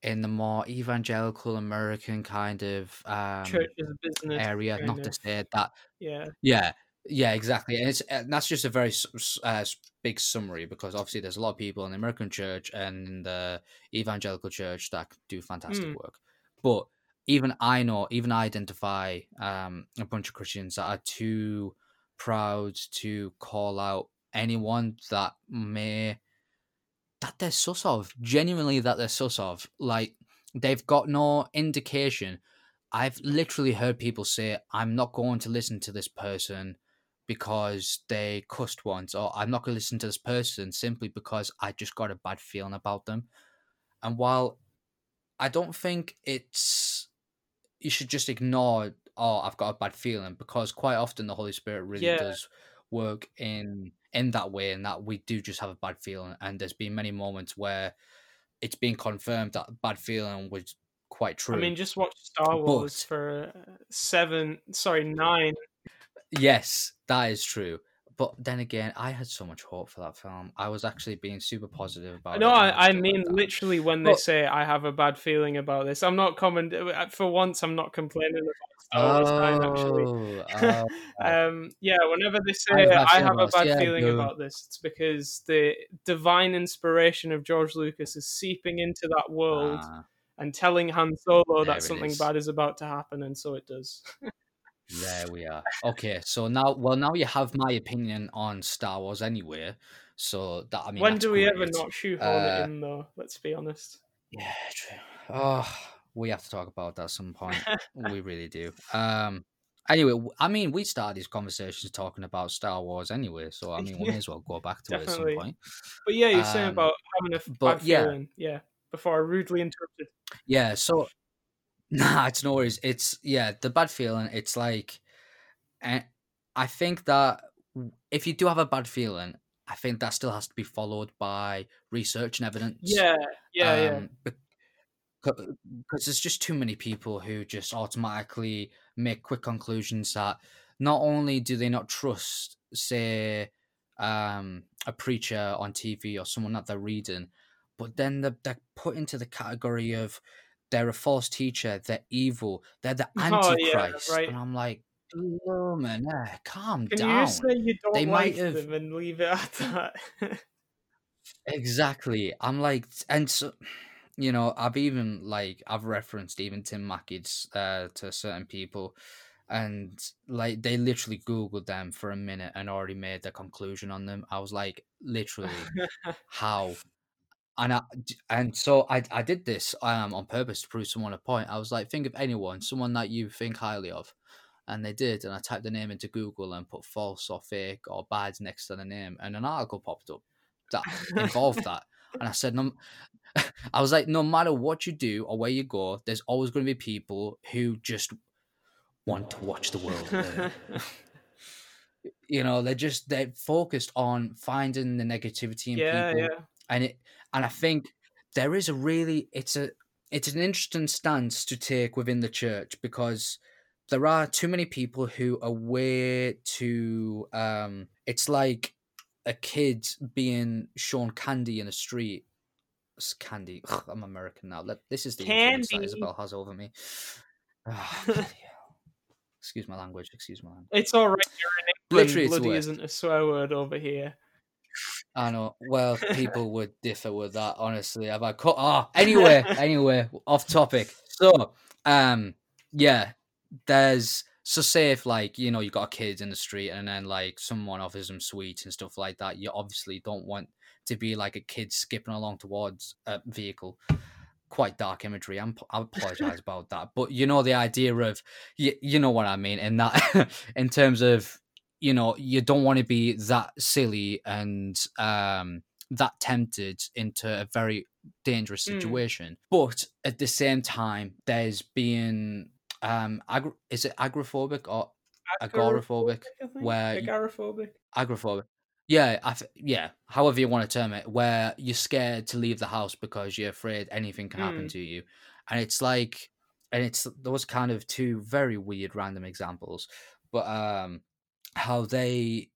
in the more evangelical American kind of um, Church is a business. area. Not to say that Yeah. yeah, yeah, exactly, and it's and that's just a very uh, big summary because obviously there's a lot of people in the American church and in the evangelical church that do fantastic Mm. work, but even I know, even I identify um, a bunch of Christians that are too proud to call out anyone that may that they're sus of genuinely that they're sus of like they've got no indication I've literally heard people say, I'm not going to listen to this person because they cussed once, or I'm not going to listen to this person simply because I just got a bad feeling about them. And while I don't think it's, you should just ignore, oh, I've got a bad feeling, because quite often the Holy Spirit really Yeah. does work in in that way, and that we do just have a bad feeling. And there's been many moments where it's been confirmed that bad feeling was quite true. I mean, just watch Star Wars But- for uh, seven, sorry, nine. Yes, that is true. But then again, I had so much hope for that film. I was actually being super positive about it. No, I, I stuff like mean literally when they say I have a bad feeling about this. I'm not comment for once. I'm not complaining about Star Wars actually. Oh, oh, um, yeah, whenever they say does that I have a bad yeah, feeling go. about this, it's because the divine inspiration of George Lucas is seeping into that world ah, and telling Han Solo There that something is. bad is about to happen, and so it does. there we are. Okay, so now, well, now you have my opinion on Star Wars anyway. So that I mean, when do we ever not shoehorn Uh, it in, though? Let's be honest. Yeah, true. Oh, we have to talk about that at some point. we really do. Um. Anyway, I mean, we started these conversations talking about Star Wars anyway, so I mean, we may as well go back to it at Definitely. some point. But yeah, you're saying Um, about having a f- but yeah. feeling. Yeah. Before I rudely interrupted. Yeah, so nah, it's no worries. It's yeah, the bad feeling. It's like, and I think that if you do have a bad feeling, I think that still has to be followed by research and evidence. Yeah, yeah, yeah. um, Because there's just too many people who just automatically make quick conclusions that not only do they not trust, say, um, a preacher on TV or someone that they're reading, but then they're, they're put into the category of they're a false teacher, they're evil, they're the Oh, yeah, antichrist, right. and I'm like, "Oh, man, eh, calm Can down. you say you don't They like might have- them and leave it at that? Exactly. I'm like, and so, you know, I've even like I've referenced even Tim Mackie's uh, to certain people, and like they literally googled them for a minute and already made their conclusion on them. I was like, literally, how? And I and so I I did this um on purpose to prove someone a point. I was like, think of anyone, someone that you think highly of, and they did. And I typed the name into Google and put false or fake or bad next to the name, and an article popped up that involved that. And I said, no, I was like, no matter what you do or where you go, there's always going to be people who just want to watch the world. you know, they're just they're focused on finding the negativity in yeah, people, yeah. and it and I think there is a really it's a it's an interesting stance to take within the church because there are too many people who are way too um it's like a kid being shown candy in the street It's candy Ugh, i'm american now Let, this is the influence that Candy. isabel has over me hell. excuse my language excuse my language It's all right. You're in England. Literally, Bloody isn't a swear word over here. I know. Well, people would differ with that. Honestly, have I cut? Oh, anyway, anyway, off topic. So, um, yeah, there's so say if like you know you got a kid in the street and then like someone offers them sweets and stuff like that, you obviously don't want to be like a kid skipping along towards a vehicle. Quite dark imagery. I'm, I apologize about that, but you know the idea of you, you know what I mean in that in terms of you know you don't want to be that silly and um that tempted into a very dangerous Mm. situation but at the same time there's being um agor- is it agoraphobic or agoraphobic where you- Agoraphobic. agoraphobic yeah I th- yeah however you want to term it where you're scared to leave the house because you're afraid anything can happen Mm. to you and it's like and it's those kind of two very weird random examples but um how they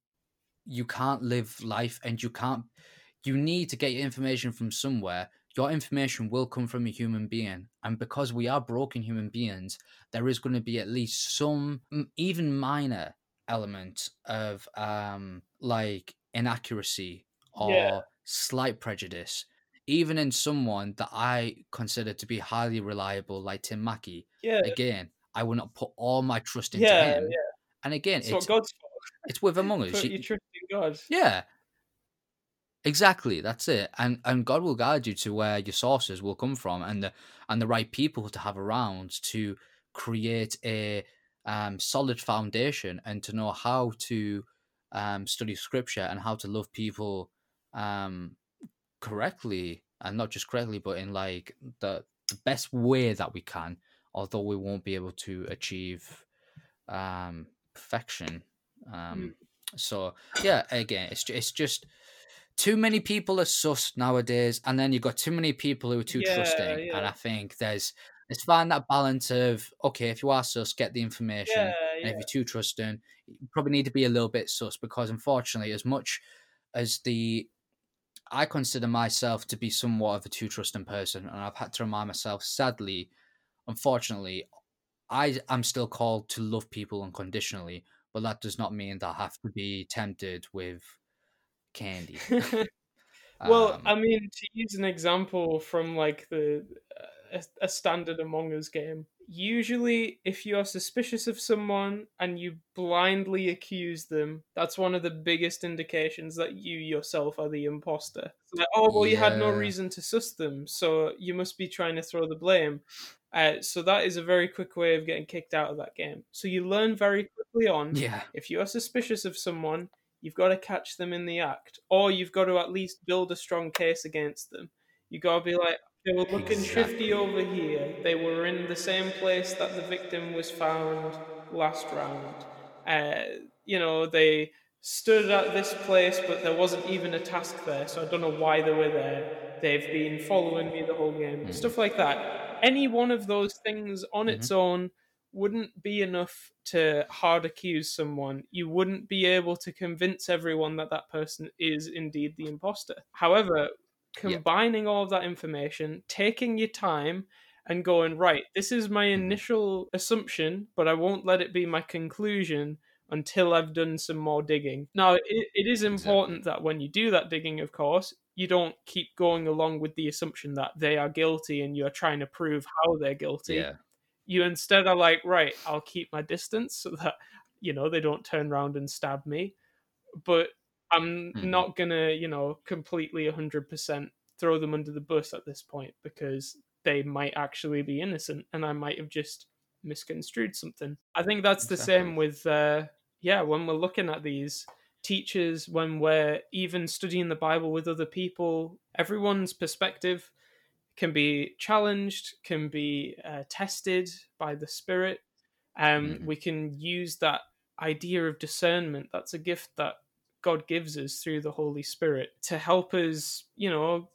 you can't live life and you can't you need to get your information from somewhere your information will come from a human being and because we are broken human beings there is going to be at least some even minor element of um like inaccuracy or Yeah. slight prejudice even in someone that i consider to be highly reliable like tim mackie Yeah. again i will not put all my trust into Yeah. him Yeah. and again That's it's what God's for. It's with among us Put You- your trust in God. yeah. Exactly, that's it. And and God will guide you to where your sources will come from and the and the right people to have around to create a um, solid foundation and to know how to um, study scripture and how to love people um, correctly and not just correctly but in like the, the best way that we can although we won't be able to achieve um, perfection um, so yeah again it's, it's just too many people are sus nowadays and then you've got too many people who are too Yeah, trusting and i think there's let's find that balance of okay if you are sus get the information Yeah. and if you're too trusting you probably need to be a little bit sus because unfortunately as much as the i consider myself to be somewhat of a too trusting person and i've had to remind myself sadly unfortunately i am still called to love people unconditionally but that does not mean that i have to be tempted with candy well, Um, I mean, to use an example from like the uh, a, a standard Among Us game, usually if you're suspicious of someone and you blindly accuse them, that's one of the biggest indications that you yourself are the imposter. Like, oh well, you had no reason to sus them, so you must be trying to throw the blame. Uh, so that is a very quick way of getting kicked out of that game. So you learn very quickly on yeah if you're suspicious of someone, you've got to catch them in the act, or you've got to at least build a strong case against them. You got to be like, they were looking shifty over here. They were in the same place that the victim was found last round. Uh, you know, they stood at this place, but there wasn't even a task there, so I don't know why they were there. They've been following me the whole game, stuff like that. Any one of those things on its mm-hmm. own wouldn't be enough to hard accuse someone. You wouldn't be able to convince everyone that that person is indeed the imposter. However, combining all of that information, taking your time, and going, right, this is my mm-hmm. initial assumption, but I won't let it be my conclusion until I've done some more digging. Now, it, it is important that when you do that digging, of course, you don't keep going along with the assumption that they are guilty and you're trying to prove how they're guilty yeah you instead are like, right, I'll keep my distance so that you know they don't turn around and stab me, but I'm Mhm. not gonna, you know, completely 100% throw them under the bus at this point because they might actually be innocent and I might have just misconstrued something. I think that's the same with, uh, yeah, when we're looking at these teachers, when we're even studying the Bible with other people, everyone's perspective can be challenged, can be uh, tested by the Spirit. Um, Mhm. We can use that idea of discernment. That's a gift that God gives us through the Holy Spirit to help us. You know,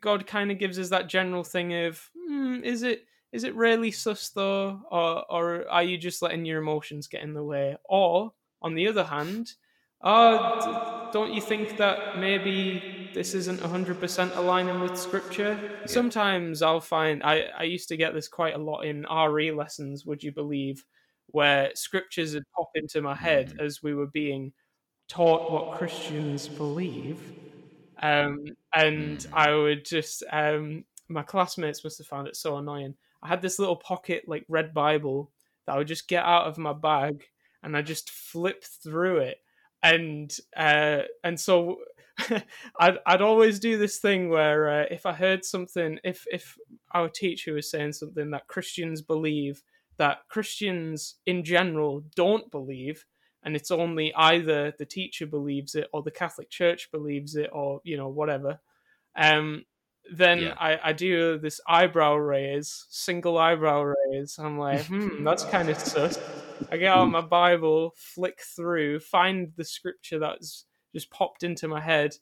God kind of gives us that general thing of, hmm, is it is it really sus though, or or are you just letting your emotions get in the way? Or on the other hand, uh, d- don't you think that maybe this isn't 100% aligning with scripture? Sometimes I'll find, I, I used to get this quite a lot in RE lessons, would you believe, where scriptures would pop into my head Mhm. as we were being taught what Christians believe. Um, and Mhm. I would just, um, my classmates must have found it so annoying. I had this little pocket, like, red Bible that I would just get out of my bag and I just flip through it and uh, and so I'd I'd always do this thing where uh, if I heard something, if if our teacher was saying something that Christians believe that Christians in general don't believe, and it's only either the teacher believes it or the Catholic Church believes it or you know whatever, um, then Yeah. I, I do this eyebrow raise, single eyebrow raise. I'm like, hmm, that's kind of sus. I get out my Bible, flick through, find the scripture that's just popped into my head.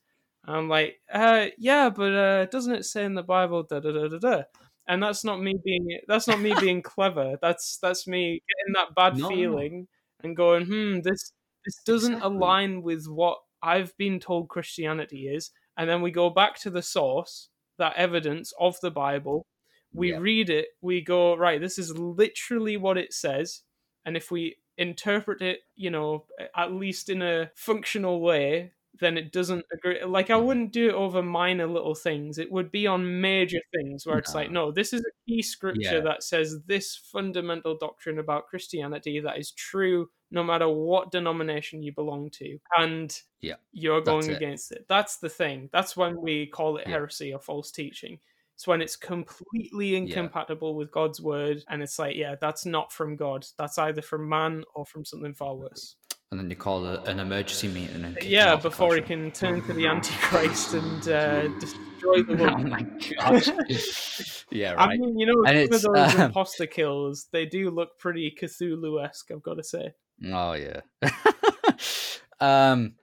And I'm like, uh, yeah, but uh, doesn't it say in the Bible da da da da da? And that's not me being that's not me being clever. That's that's me getting that bad no. feeling and going, hmm, this this doesn't Exactly. align with what I've been told Christianity is. And then we go back to the source, that evidence of the Bible. We Yeah. read it, we go, right, this is literally what it says and if we interpret it you know at least in a functional way then it doesn't agree like i wouldn't do it over minor little things it would be on major things where it's like No. no this is a key scripture Yeah. that says this fundamental doctrine about christianity that is true no matter what denomination you belong to and Yeah, you're going it. against it that's the thing that's when we call it Yeah. heresy or false teaching it's when it's completely incompatible with God's word, and it's like, yeah, that's not from God. That's either from man or from something far worse. And then you call it an emergency meeting Yeah, before he can turn to the Antichrist and uh, destroy the world. Oh my gosh. yeah, right. I mean, you know, And some of those um, imposter kills, they do look pretty Cthulhu-esque, I've got to say. Oh yeah. um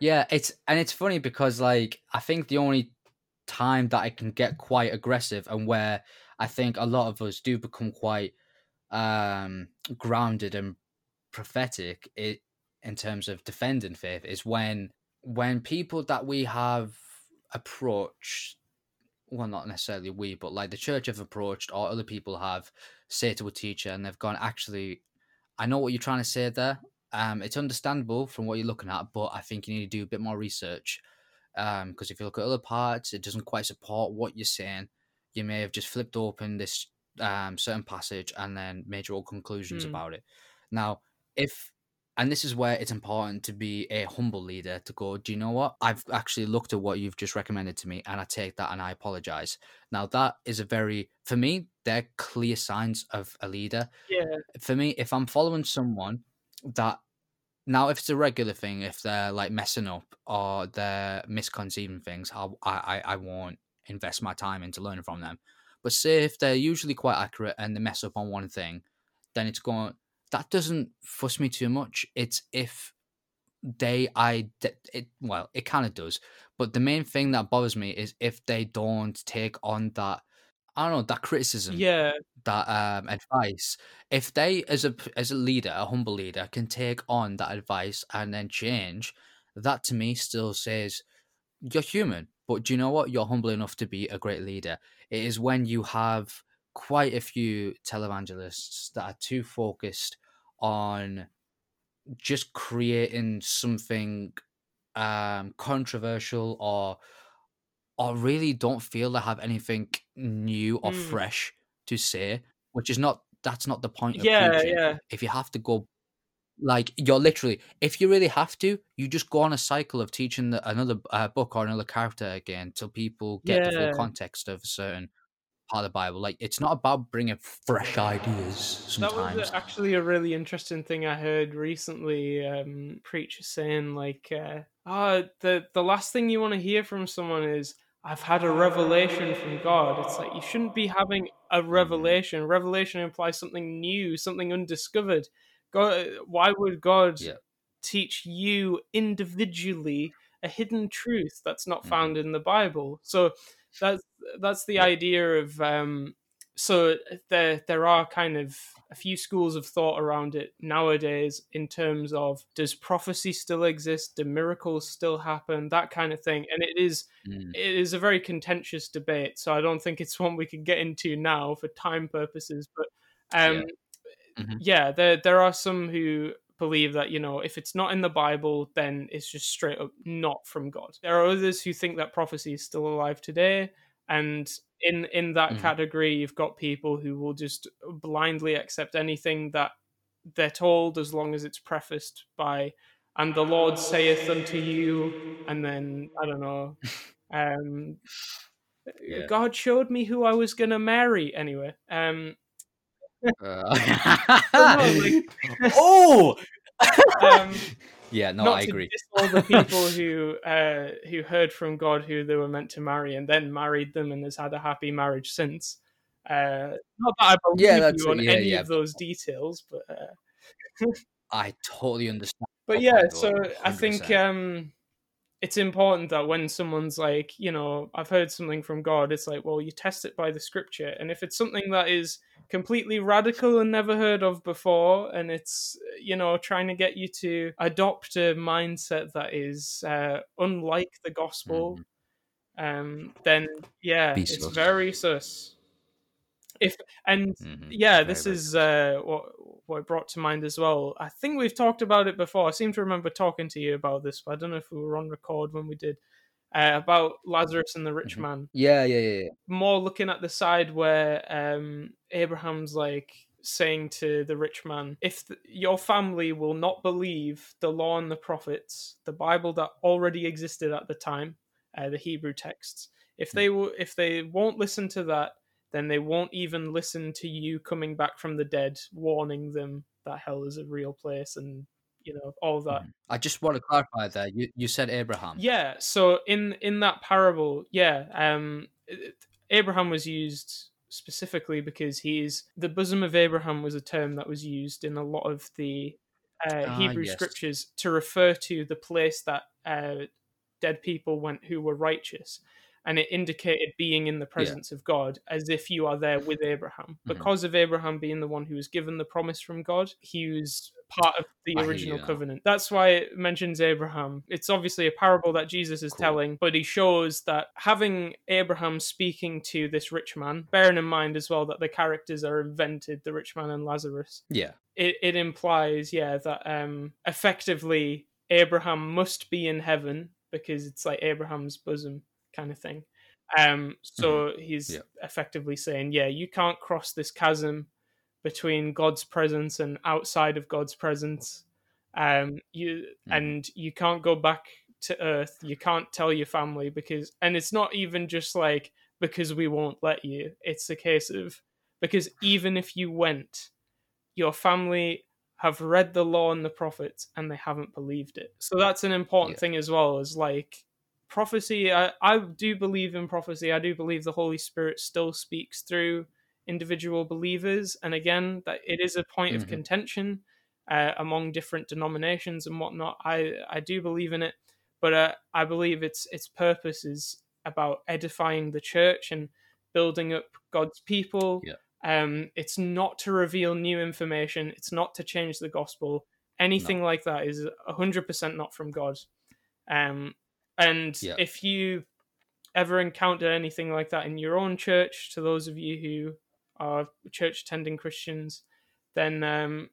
yeah, it's and it's funny because like I think the only time that I can get quite aggressive and where I think a lot of us do become quite um grounded and prophetic it in terms of defending faith is when when people that we have approached well not necessarily we but like the church have approached or other people have say to a teacher and they've gone actually i know what you're trying to say there. Um it's understandable from what you're looking at but i think you need to do a bit more research um because if you look at other parts it doesn't quite support what you're saying. You may have just flipped open this um certain passage and then made your own conclusions Hmm. about it. Now if and this is where it's important to be a humble leader to go do you know what? I've actually looked at what you've just recommended to me and i take that and i apologize. Now that is a very for me they're clear signs of a leader. Yeah, for me if i'm following someone that now if it's a regular thing if they're like messing up or they're misconceiving things I'll, i i i won't invest my time into learning from them. But say if they're usually quite accurate and they mess up on one thing then it's going that doesn't fuss me too much. It's if they i it well it kind of does. But the main thing that bothers me is if they don't take on that i don't know that criticism yeah, that um advice if they as a as a leader a humble leader can take on that advice and then change that to me still says you're human but do you know what? You're humble enough to be a great leader. It is when you have quite a few televangelists that are too focused on just creating something um controversial or or really don't feel they have anything new or Mm. fresh to say which is not that's not the point of Yeah, preaching. yeah. If you have to go, like you're literally, if you really have to, you just go on a cycle of teaching the, another uh, book or another character again till people get the full context of a certain part of the Bible. Like it's not about bringing fresh ideas. That was actually a really interesting thing I heard recently. Um, preacher saying like, uh, "Ah, the the last thing you want to hear from someone is." I've had a revelation from God. It's like you shouldn't be having a revelation. Revelation implies something new, something undiscovered. God, why would God Yeah. teach you individually a hidden truth that's not Mhm. found in the Bible? So that's that's the idea of um, so there there are kind of a few schools of thought around it nowadays in terms of does prophecy still exist? Do miracles still happen? That kind of thing. And it is Mm, it is a very contentious debate. So i don't think it's one we can get into now for time purposes. But um Mhm. yeah there there are some who believe that you know if it's not in the bible then it's just straight up not from god. There are others who think that prophecy is still alive today. And in in that Mhm. category you've got people who will just blindly accept anything that they're told as long as it's prefaced by and the lord saith unto you and then i don't know um Yeah. god showed me who i was gonna marry anyway um Uh, like- oh, um yeah, no, not I to agree. diss all the people who uh, who heard from God who they were meant to marry and then married them and has had a happy marriage since. Uh, not that I believe Yeah, you on. Yeah, any yeah. of those details, but uh, I totally understand. but yeah. So I think um, it's important that when someone's like, you know, I've heard something from God, it's like, well, you test it by the scripture, and if it's something that is completely radical and never heard of before, and it's you know trying to get you to adopt a mindset that is uh, unlike the gospel, um, then yeah, Be it's sus. very sus. If and Mhm. yeah, Very, this very is uh, what what brought to mind as well. I think we've talked about it before. I seem to remember talking to you about this, but I don't know if we were on record when we did uh, about Lazarus and the rich Mhm. man. Yeah, yeah, yeah, yeah. More looking at the side where um, Abraham's like saying to the rich man, "If th- your family will not believe the law and the prophets, the Bible that already existed at the time, uh, the Hebrew texts, if they will, if they won't listen to that." then they won't even listen to you coming back from the dead, warning them that hell is a real place and you know all that. Mhm. I just want to clarify there. You you said Abraham. Yeah. So in in that parable, yeah, um, it- Abraham was used specifically because he's the bosom of Abraham was a term that was used in a lot of the uh, Ah, Hebrew yes. scriptures to refer to the place that uh, dead people went who were righteous. And it indicated being in the presence of God as if you are there with Abraham. Mhm. Because of Abraham being the one who was given the promise from God, he was part of the original now. covenant. That's why it mentions Abraham. It's obviously a parable that Jesus is Cool. telling, but he shows that having Abraham speaking to this rich man, bearing in mind as well that the characters are invented, the rich man and Lazarus, Yeah. it, it implies, yeah, that um effectively Abraham must be in heaven because it's like Abraham's bosom kind of thing. Um so he's Yeah. effectively saying, yeah, you can't cross this chasm between God's presence and outside of God's presence. Um you Mhm. and you can't go back to earth. You can't tell your family because and it's not even just like because we won't let you. It's a case of because even if you went, your family have read the law and the prophets and they haven't believed it. So that's an important Yeah. thing as well as like prophecy. I, I do believe in prophecy. I do believe the Holy Spirit still speaks through individual believers. And again, that it is a point of Mhm. contention uh, among different denominations and whatnot. I, I do believe in it, but uh, I believe its its purpose is about edifying the church and building up God's people. Yeah. Um, it's not to reveal new information. It's not to change the gospel. Anything like that is hundred percent not from God. Um, and Yeah. if you ever encounter anything like that in your own church, to those of you who are church attending Christians, then um,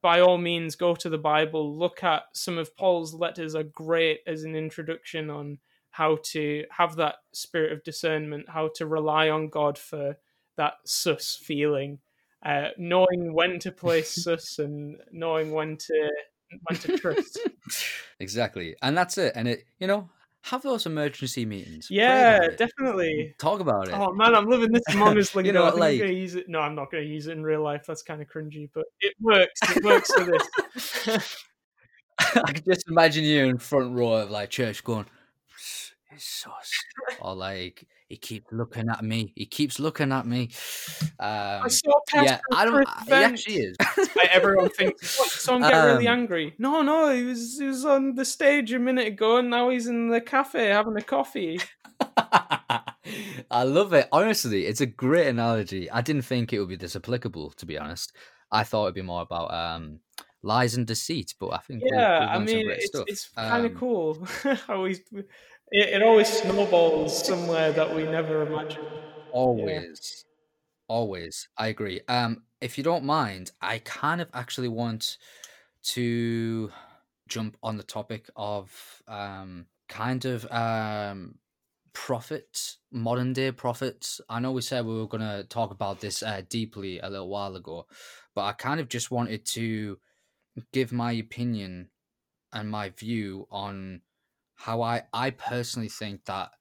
by all means go to the Bible. Look at some of Paul's letters are great as an introduction on how to have that spirit of discernment, how to rely on God for that sus feeling. uh, knowing when to place sus and knowing when to when to trust. exactly, and that's it. And it, you know, have those emergency meetings. Yeah, definitely. Talk about it. Oh man, I'm living this Us lingo. You know, I think like- I'm gonna use it. No, I'm not gonna use it in real life. That's kind of cringy, but it works. It works for this. I can just imagine you in front row of like church going, "It's sus," or like he keeps looking at me. He keeps looking at me. I Um, saw Pastor yeah, I don't. Chris He actually is. Everyone thinks, what, someone get really Um, angry. No, no, he was he was on the stage a minute ago, and now he's in the cafe having a coffee. I love it. Honestly, it's a great analogy. I didn't think it would be this applicable, to be honest. I thought it'd be more about um, lies and deceit, but I think Yeah, we've I learned some mean, it's it's kind of Um, cool. How we, it, it always snowballs somewhere that we never imagined. Always. Always. I agree. Um, if you don't mind, I kind of actually want to jump on the topic of um kind of um prophets, modern day prophets. I know we said we were gonna talk about this uh, deeply a little while ago, but I kind of just wanted to give my opinion and my view on how I I personally think that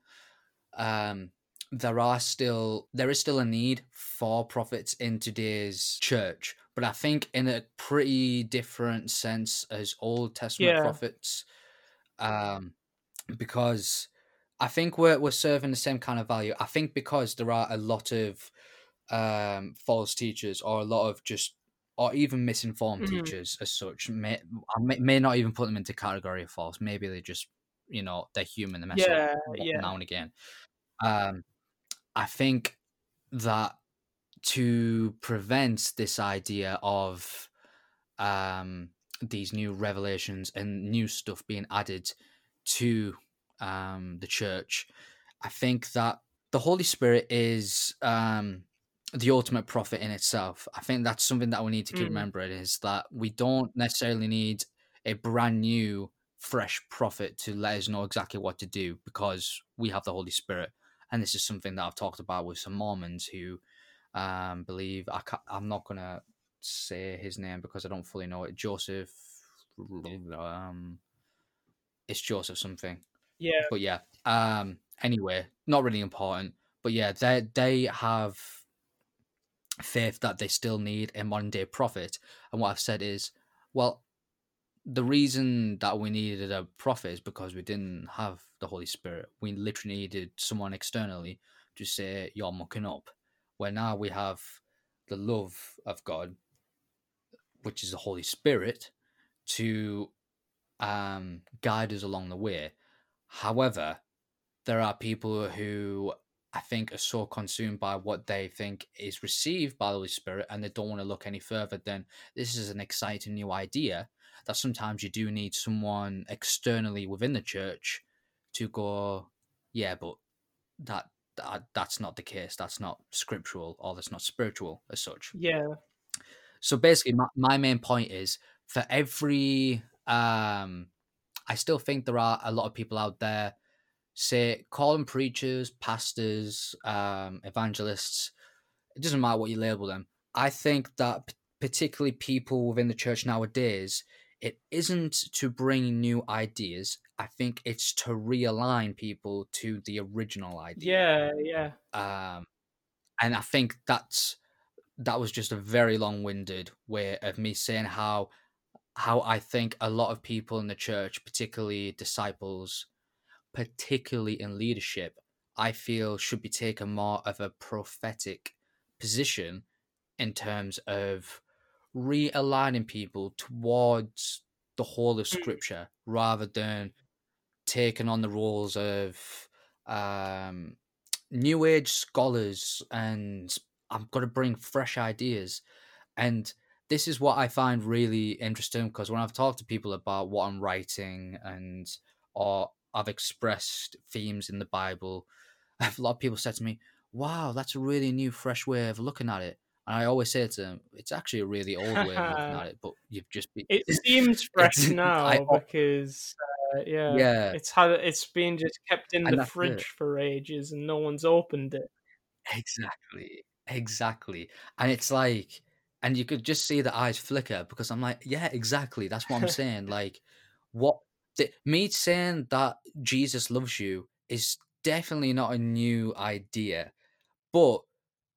um there are still there is still a need for prophets in today's church but i think in a pretty different sense as old testament Yeah. prophets um because i think we're, we're serving the same kind of value i think because there are a lot of um false teachers or a lot of just or even misinformed Mhm. teachers as such may, i may, may not even put them into category of false maybe they just you know they're human they mess Yeah, up yeah. now and again um, I think that to prevent this idea of um, these new revelations and new stuff being added to um, the church, I think that the Holy Spirit is um, the ultimate prophet in itself. I think that's something that we need to keep Mm. remembering is that we don't necessarily need a brand new, fresh prophet to let us know exactly what to do because we have the Holy Spirit and this is something that I've talked about with some Mormons who um, believe I ca I'm not gonna say his name because I don't fully know it. Joseph, um, it's Joseph something, Yeah, but yeah. Um, anyway, not really important, but yeah, they they have faith that they still need a modern day prophet, and what I've said is, well, the reason that we needed a prophet is because we didn't have the Holy Spirit. We literally needed someone externally to say you're mucking up. Where now we have the love of God, which is the Holy Spirit, to um, guide us along the way. However, there are people who I think are so consumed by what they think is received by the Holy Spirit and they don't want to look any further than this is an exciting new idea that sometimes you do need someone externally within the church to go, yeah, but that, that that's not the case. That's not scriptural or that's not spiritual as such. yeah, So basically, my, my main point is for every, um, I still think there are a lot of people out there, say, call them preachers, pastors, um, evangelists. It doesn't matter what you label them. I think that particularly people within the church nowadays, it isn't to bring new ideas. I think it's to realign people to the original idea yeah, yeah. um, and I think that's that was just a very long-winded way of me saying how how I think a lot of people in the church, particularly disciples, particularly in leadership, I feel should be taken more of a prophetic position in terms of realigning people towards the whole of Mm. scripture rather than taking on the roles of um new age scholars and I'm going to bring fresh ideas. And this is what I find really interesting because when I've talked to people about what I'm writing and or I've expressed themes in the Bible, a lot of people said to me, "Wow, that's a really new, fresh way of looking at it." And I always say to them, "It's actually a really old way of looking at it, but you've just been It seems fresh now I- because uh, yeah, yeah, it's had it's been just kept in And the that's it. fridge for ages and no one's opened it. Exactly. Exactly. And it's like and you could just see the eyes flicker because I'm like, yeah, exactly. That's what I'm saying. like, what the, me saying that Jesus loves you is definitely not a new idea. But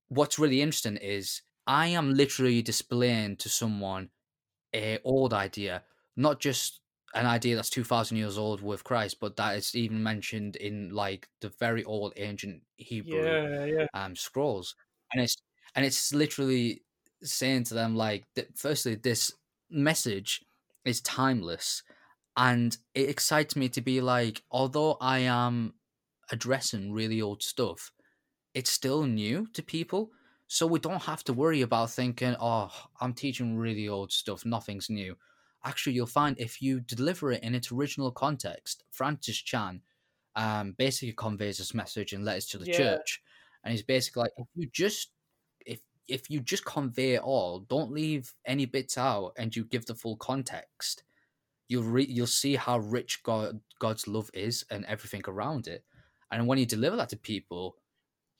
what's really interesting is I am literally displaying to someone a old idea, not just an idea that's 2000 years old with Christ, but that is even mentioned in like the very old ancient Hebrew Yeah, yeah. um scrolls. And it's and it's literally saying to them like that firstly this message is timeless and it excites me to be like although I am addressing really old stuff, it's still new to people. So we don't have to worry about thinking, oh, I'm teaching really old stuff, nothing's new. Actually, you'll find if you deliver it in its original context, Francis Chan um, basically conveys this message in letters to the Yeah. church. And he's basically like, if you just if if you just convey it all, don't leave any bits out and you give the full context, you'll re- you'll see how rich God God's love is and everything around it. And when you deliver that to people,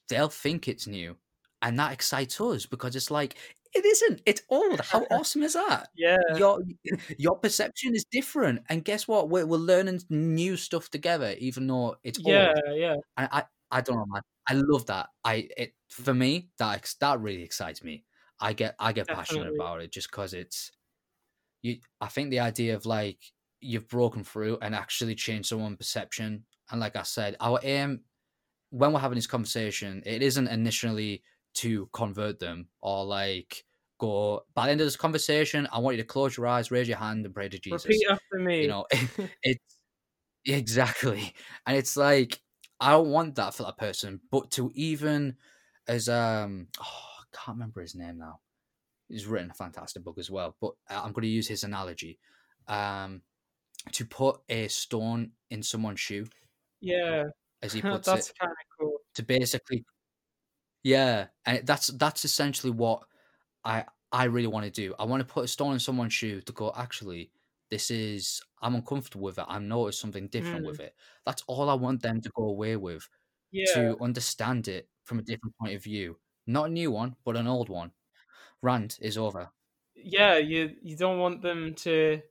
they'll think it's new. And that excites us because it's like, it isn't. It's old. How awesome is that? Yeah. Your your perception is different. And guess what? We're, we're learning new stuff together, even though it's Yeah, old. yeah. And I, I don't know, man. I love that. I it for me that that really excites me. I get I get passionate about it just because it's you. I think the idea of like you've broken through and actually changed someone's perception. And like I said, our aim when we're having this conversation, it isn't initially to convert them or like go by the end of this conversation. I want you to close your eyes, raise your hand, and pray to Jesus Repeat after me. you know it's exactly and it's like i don't want that for that person but to even as um oh, i can't remember his name now he's written a fantastic book as well but uh, i'm going to use his analogy um to put a stone in someone's shoe yeah. As he puts That's it kind of cool. to basically yeah and that's that's essentially what i i really want to do i want to put a stone in someone's shoe to go actually this is i'm uncomfortable with it i notice something different Mm. with it that's all i want them to go away with Yeah. to understand it from a different point of view not a new one but an old one rant is over yeah, you you don't want them to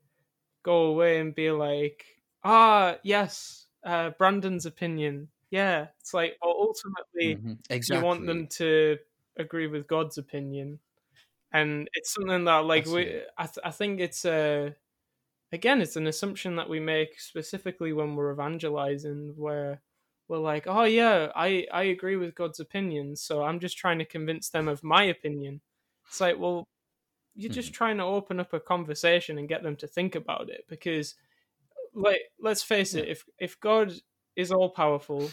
go away and be like, ah, yes, uh, Brandon's opinion. Yeah, it's like well, ultimately Mhm, you want them to agree with God's opinion, and it's something that like we. I, th- I think it's a, again, it's an assumption that we make specifically when we're evangelizing, where we're like, oh yeah, I I agree with God's opinion, so I'm just trying to convince them of my opinion. It's like, well, you're just Mm-hmm. trying to open up a conversation and get them to think about it because like let's face it if if god is all powerful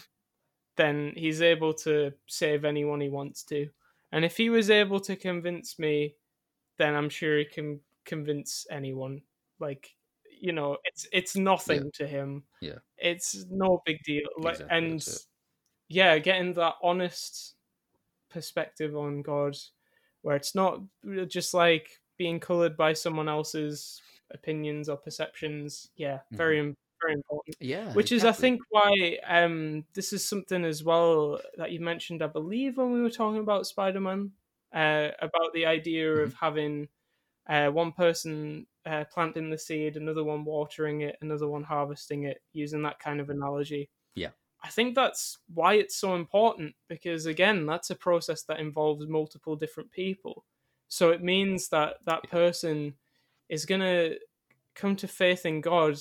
then he's able to save anyone he wants to. And if he was able to convince me then i'm sure he can convince anyone. Like you know it's it's nothing to him. Yeah. it's no big deal. Like Exactly, and yeah getting that honest perspective on god where it's not uh, just like being colored by someone else's opinions or perceptions. Yeah very im very important. Yeah which is i think why um this is something as well that you mentioned i believe when we were talking about spider-man uh about the idea of having uh one person uh, planting the seed another one watering it another one harvesting it using that kind of analogy. Yeah. i think that's why it's so important because again that's a process that involves multiple different people. So it means that that person is going to come to faith in god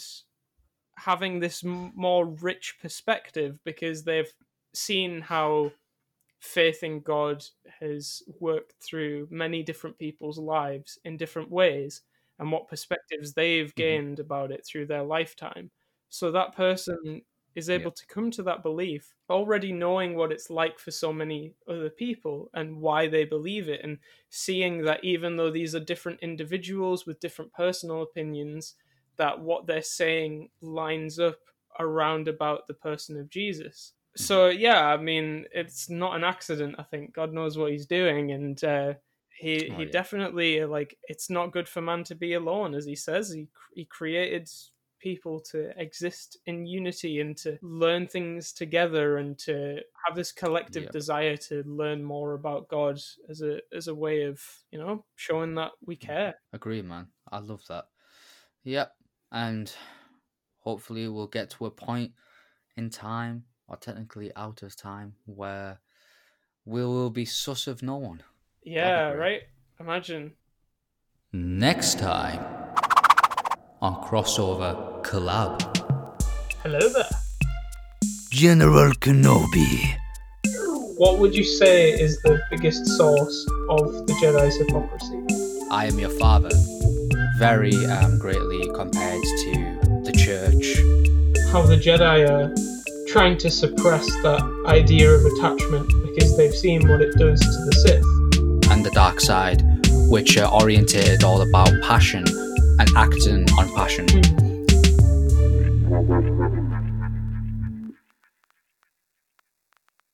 having this m- more rich perspective because they've seen how faith in God has worked through many different people's lives in different ways and what perspectives they've mm-hmm. gained about it through their lifetime. So that person is able to come to that belief already knowing what it's like for so many other people and why they believe it and seeing that even though these are different individuals with different personal opinions that what they're saying lines up around about the person of Jesus. So yeah, I mean, it's not an accident. I think God knows what He's doing, and uh, He Oh, He yeah. definitely like it's not good for man to be alone, as He says. He He created people to exist in unity and to learn things together and to have this collective Yeah. desire to learn more about God as a as a way of you know showing that we mm-hmm. care. Agree, man. I love that. Yep. And hopefully we'll get to a point in time, or technically out of time, where we will be sus of no one. Yeah, right. Imagine. Next time on Crossover Collab. Hello there. General Kenobi. What would you say is the biggest source of the Jedi's hypocrisy? I am your father. Very um, greatly compared to the church. How the Jedi are trying to suppress that idea of attachment because they've seen what it does to the Sith. and the dark side, which are orientated all about passion and acting on passion. Mm.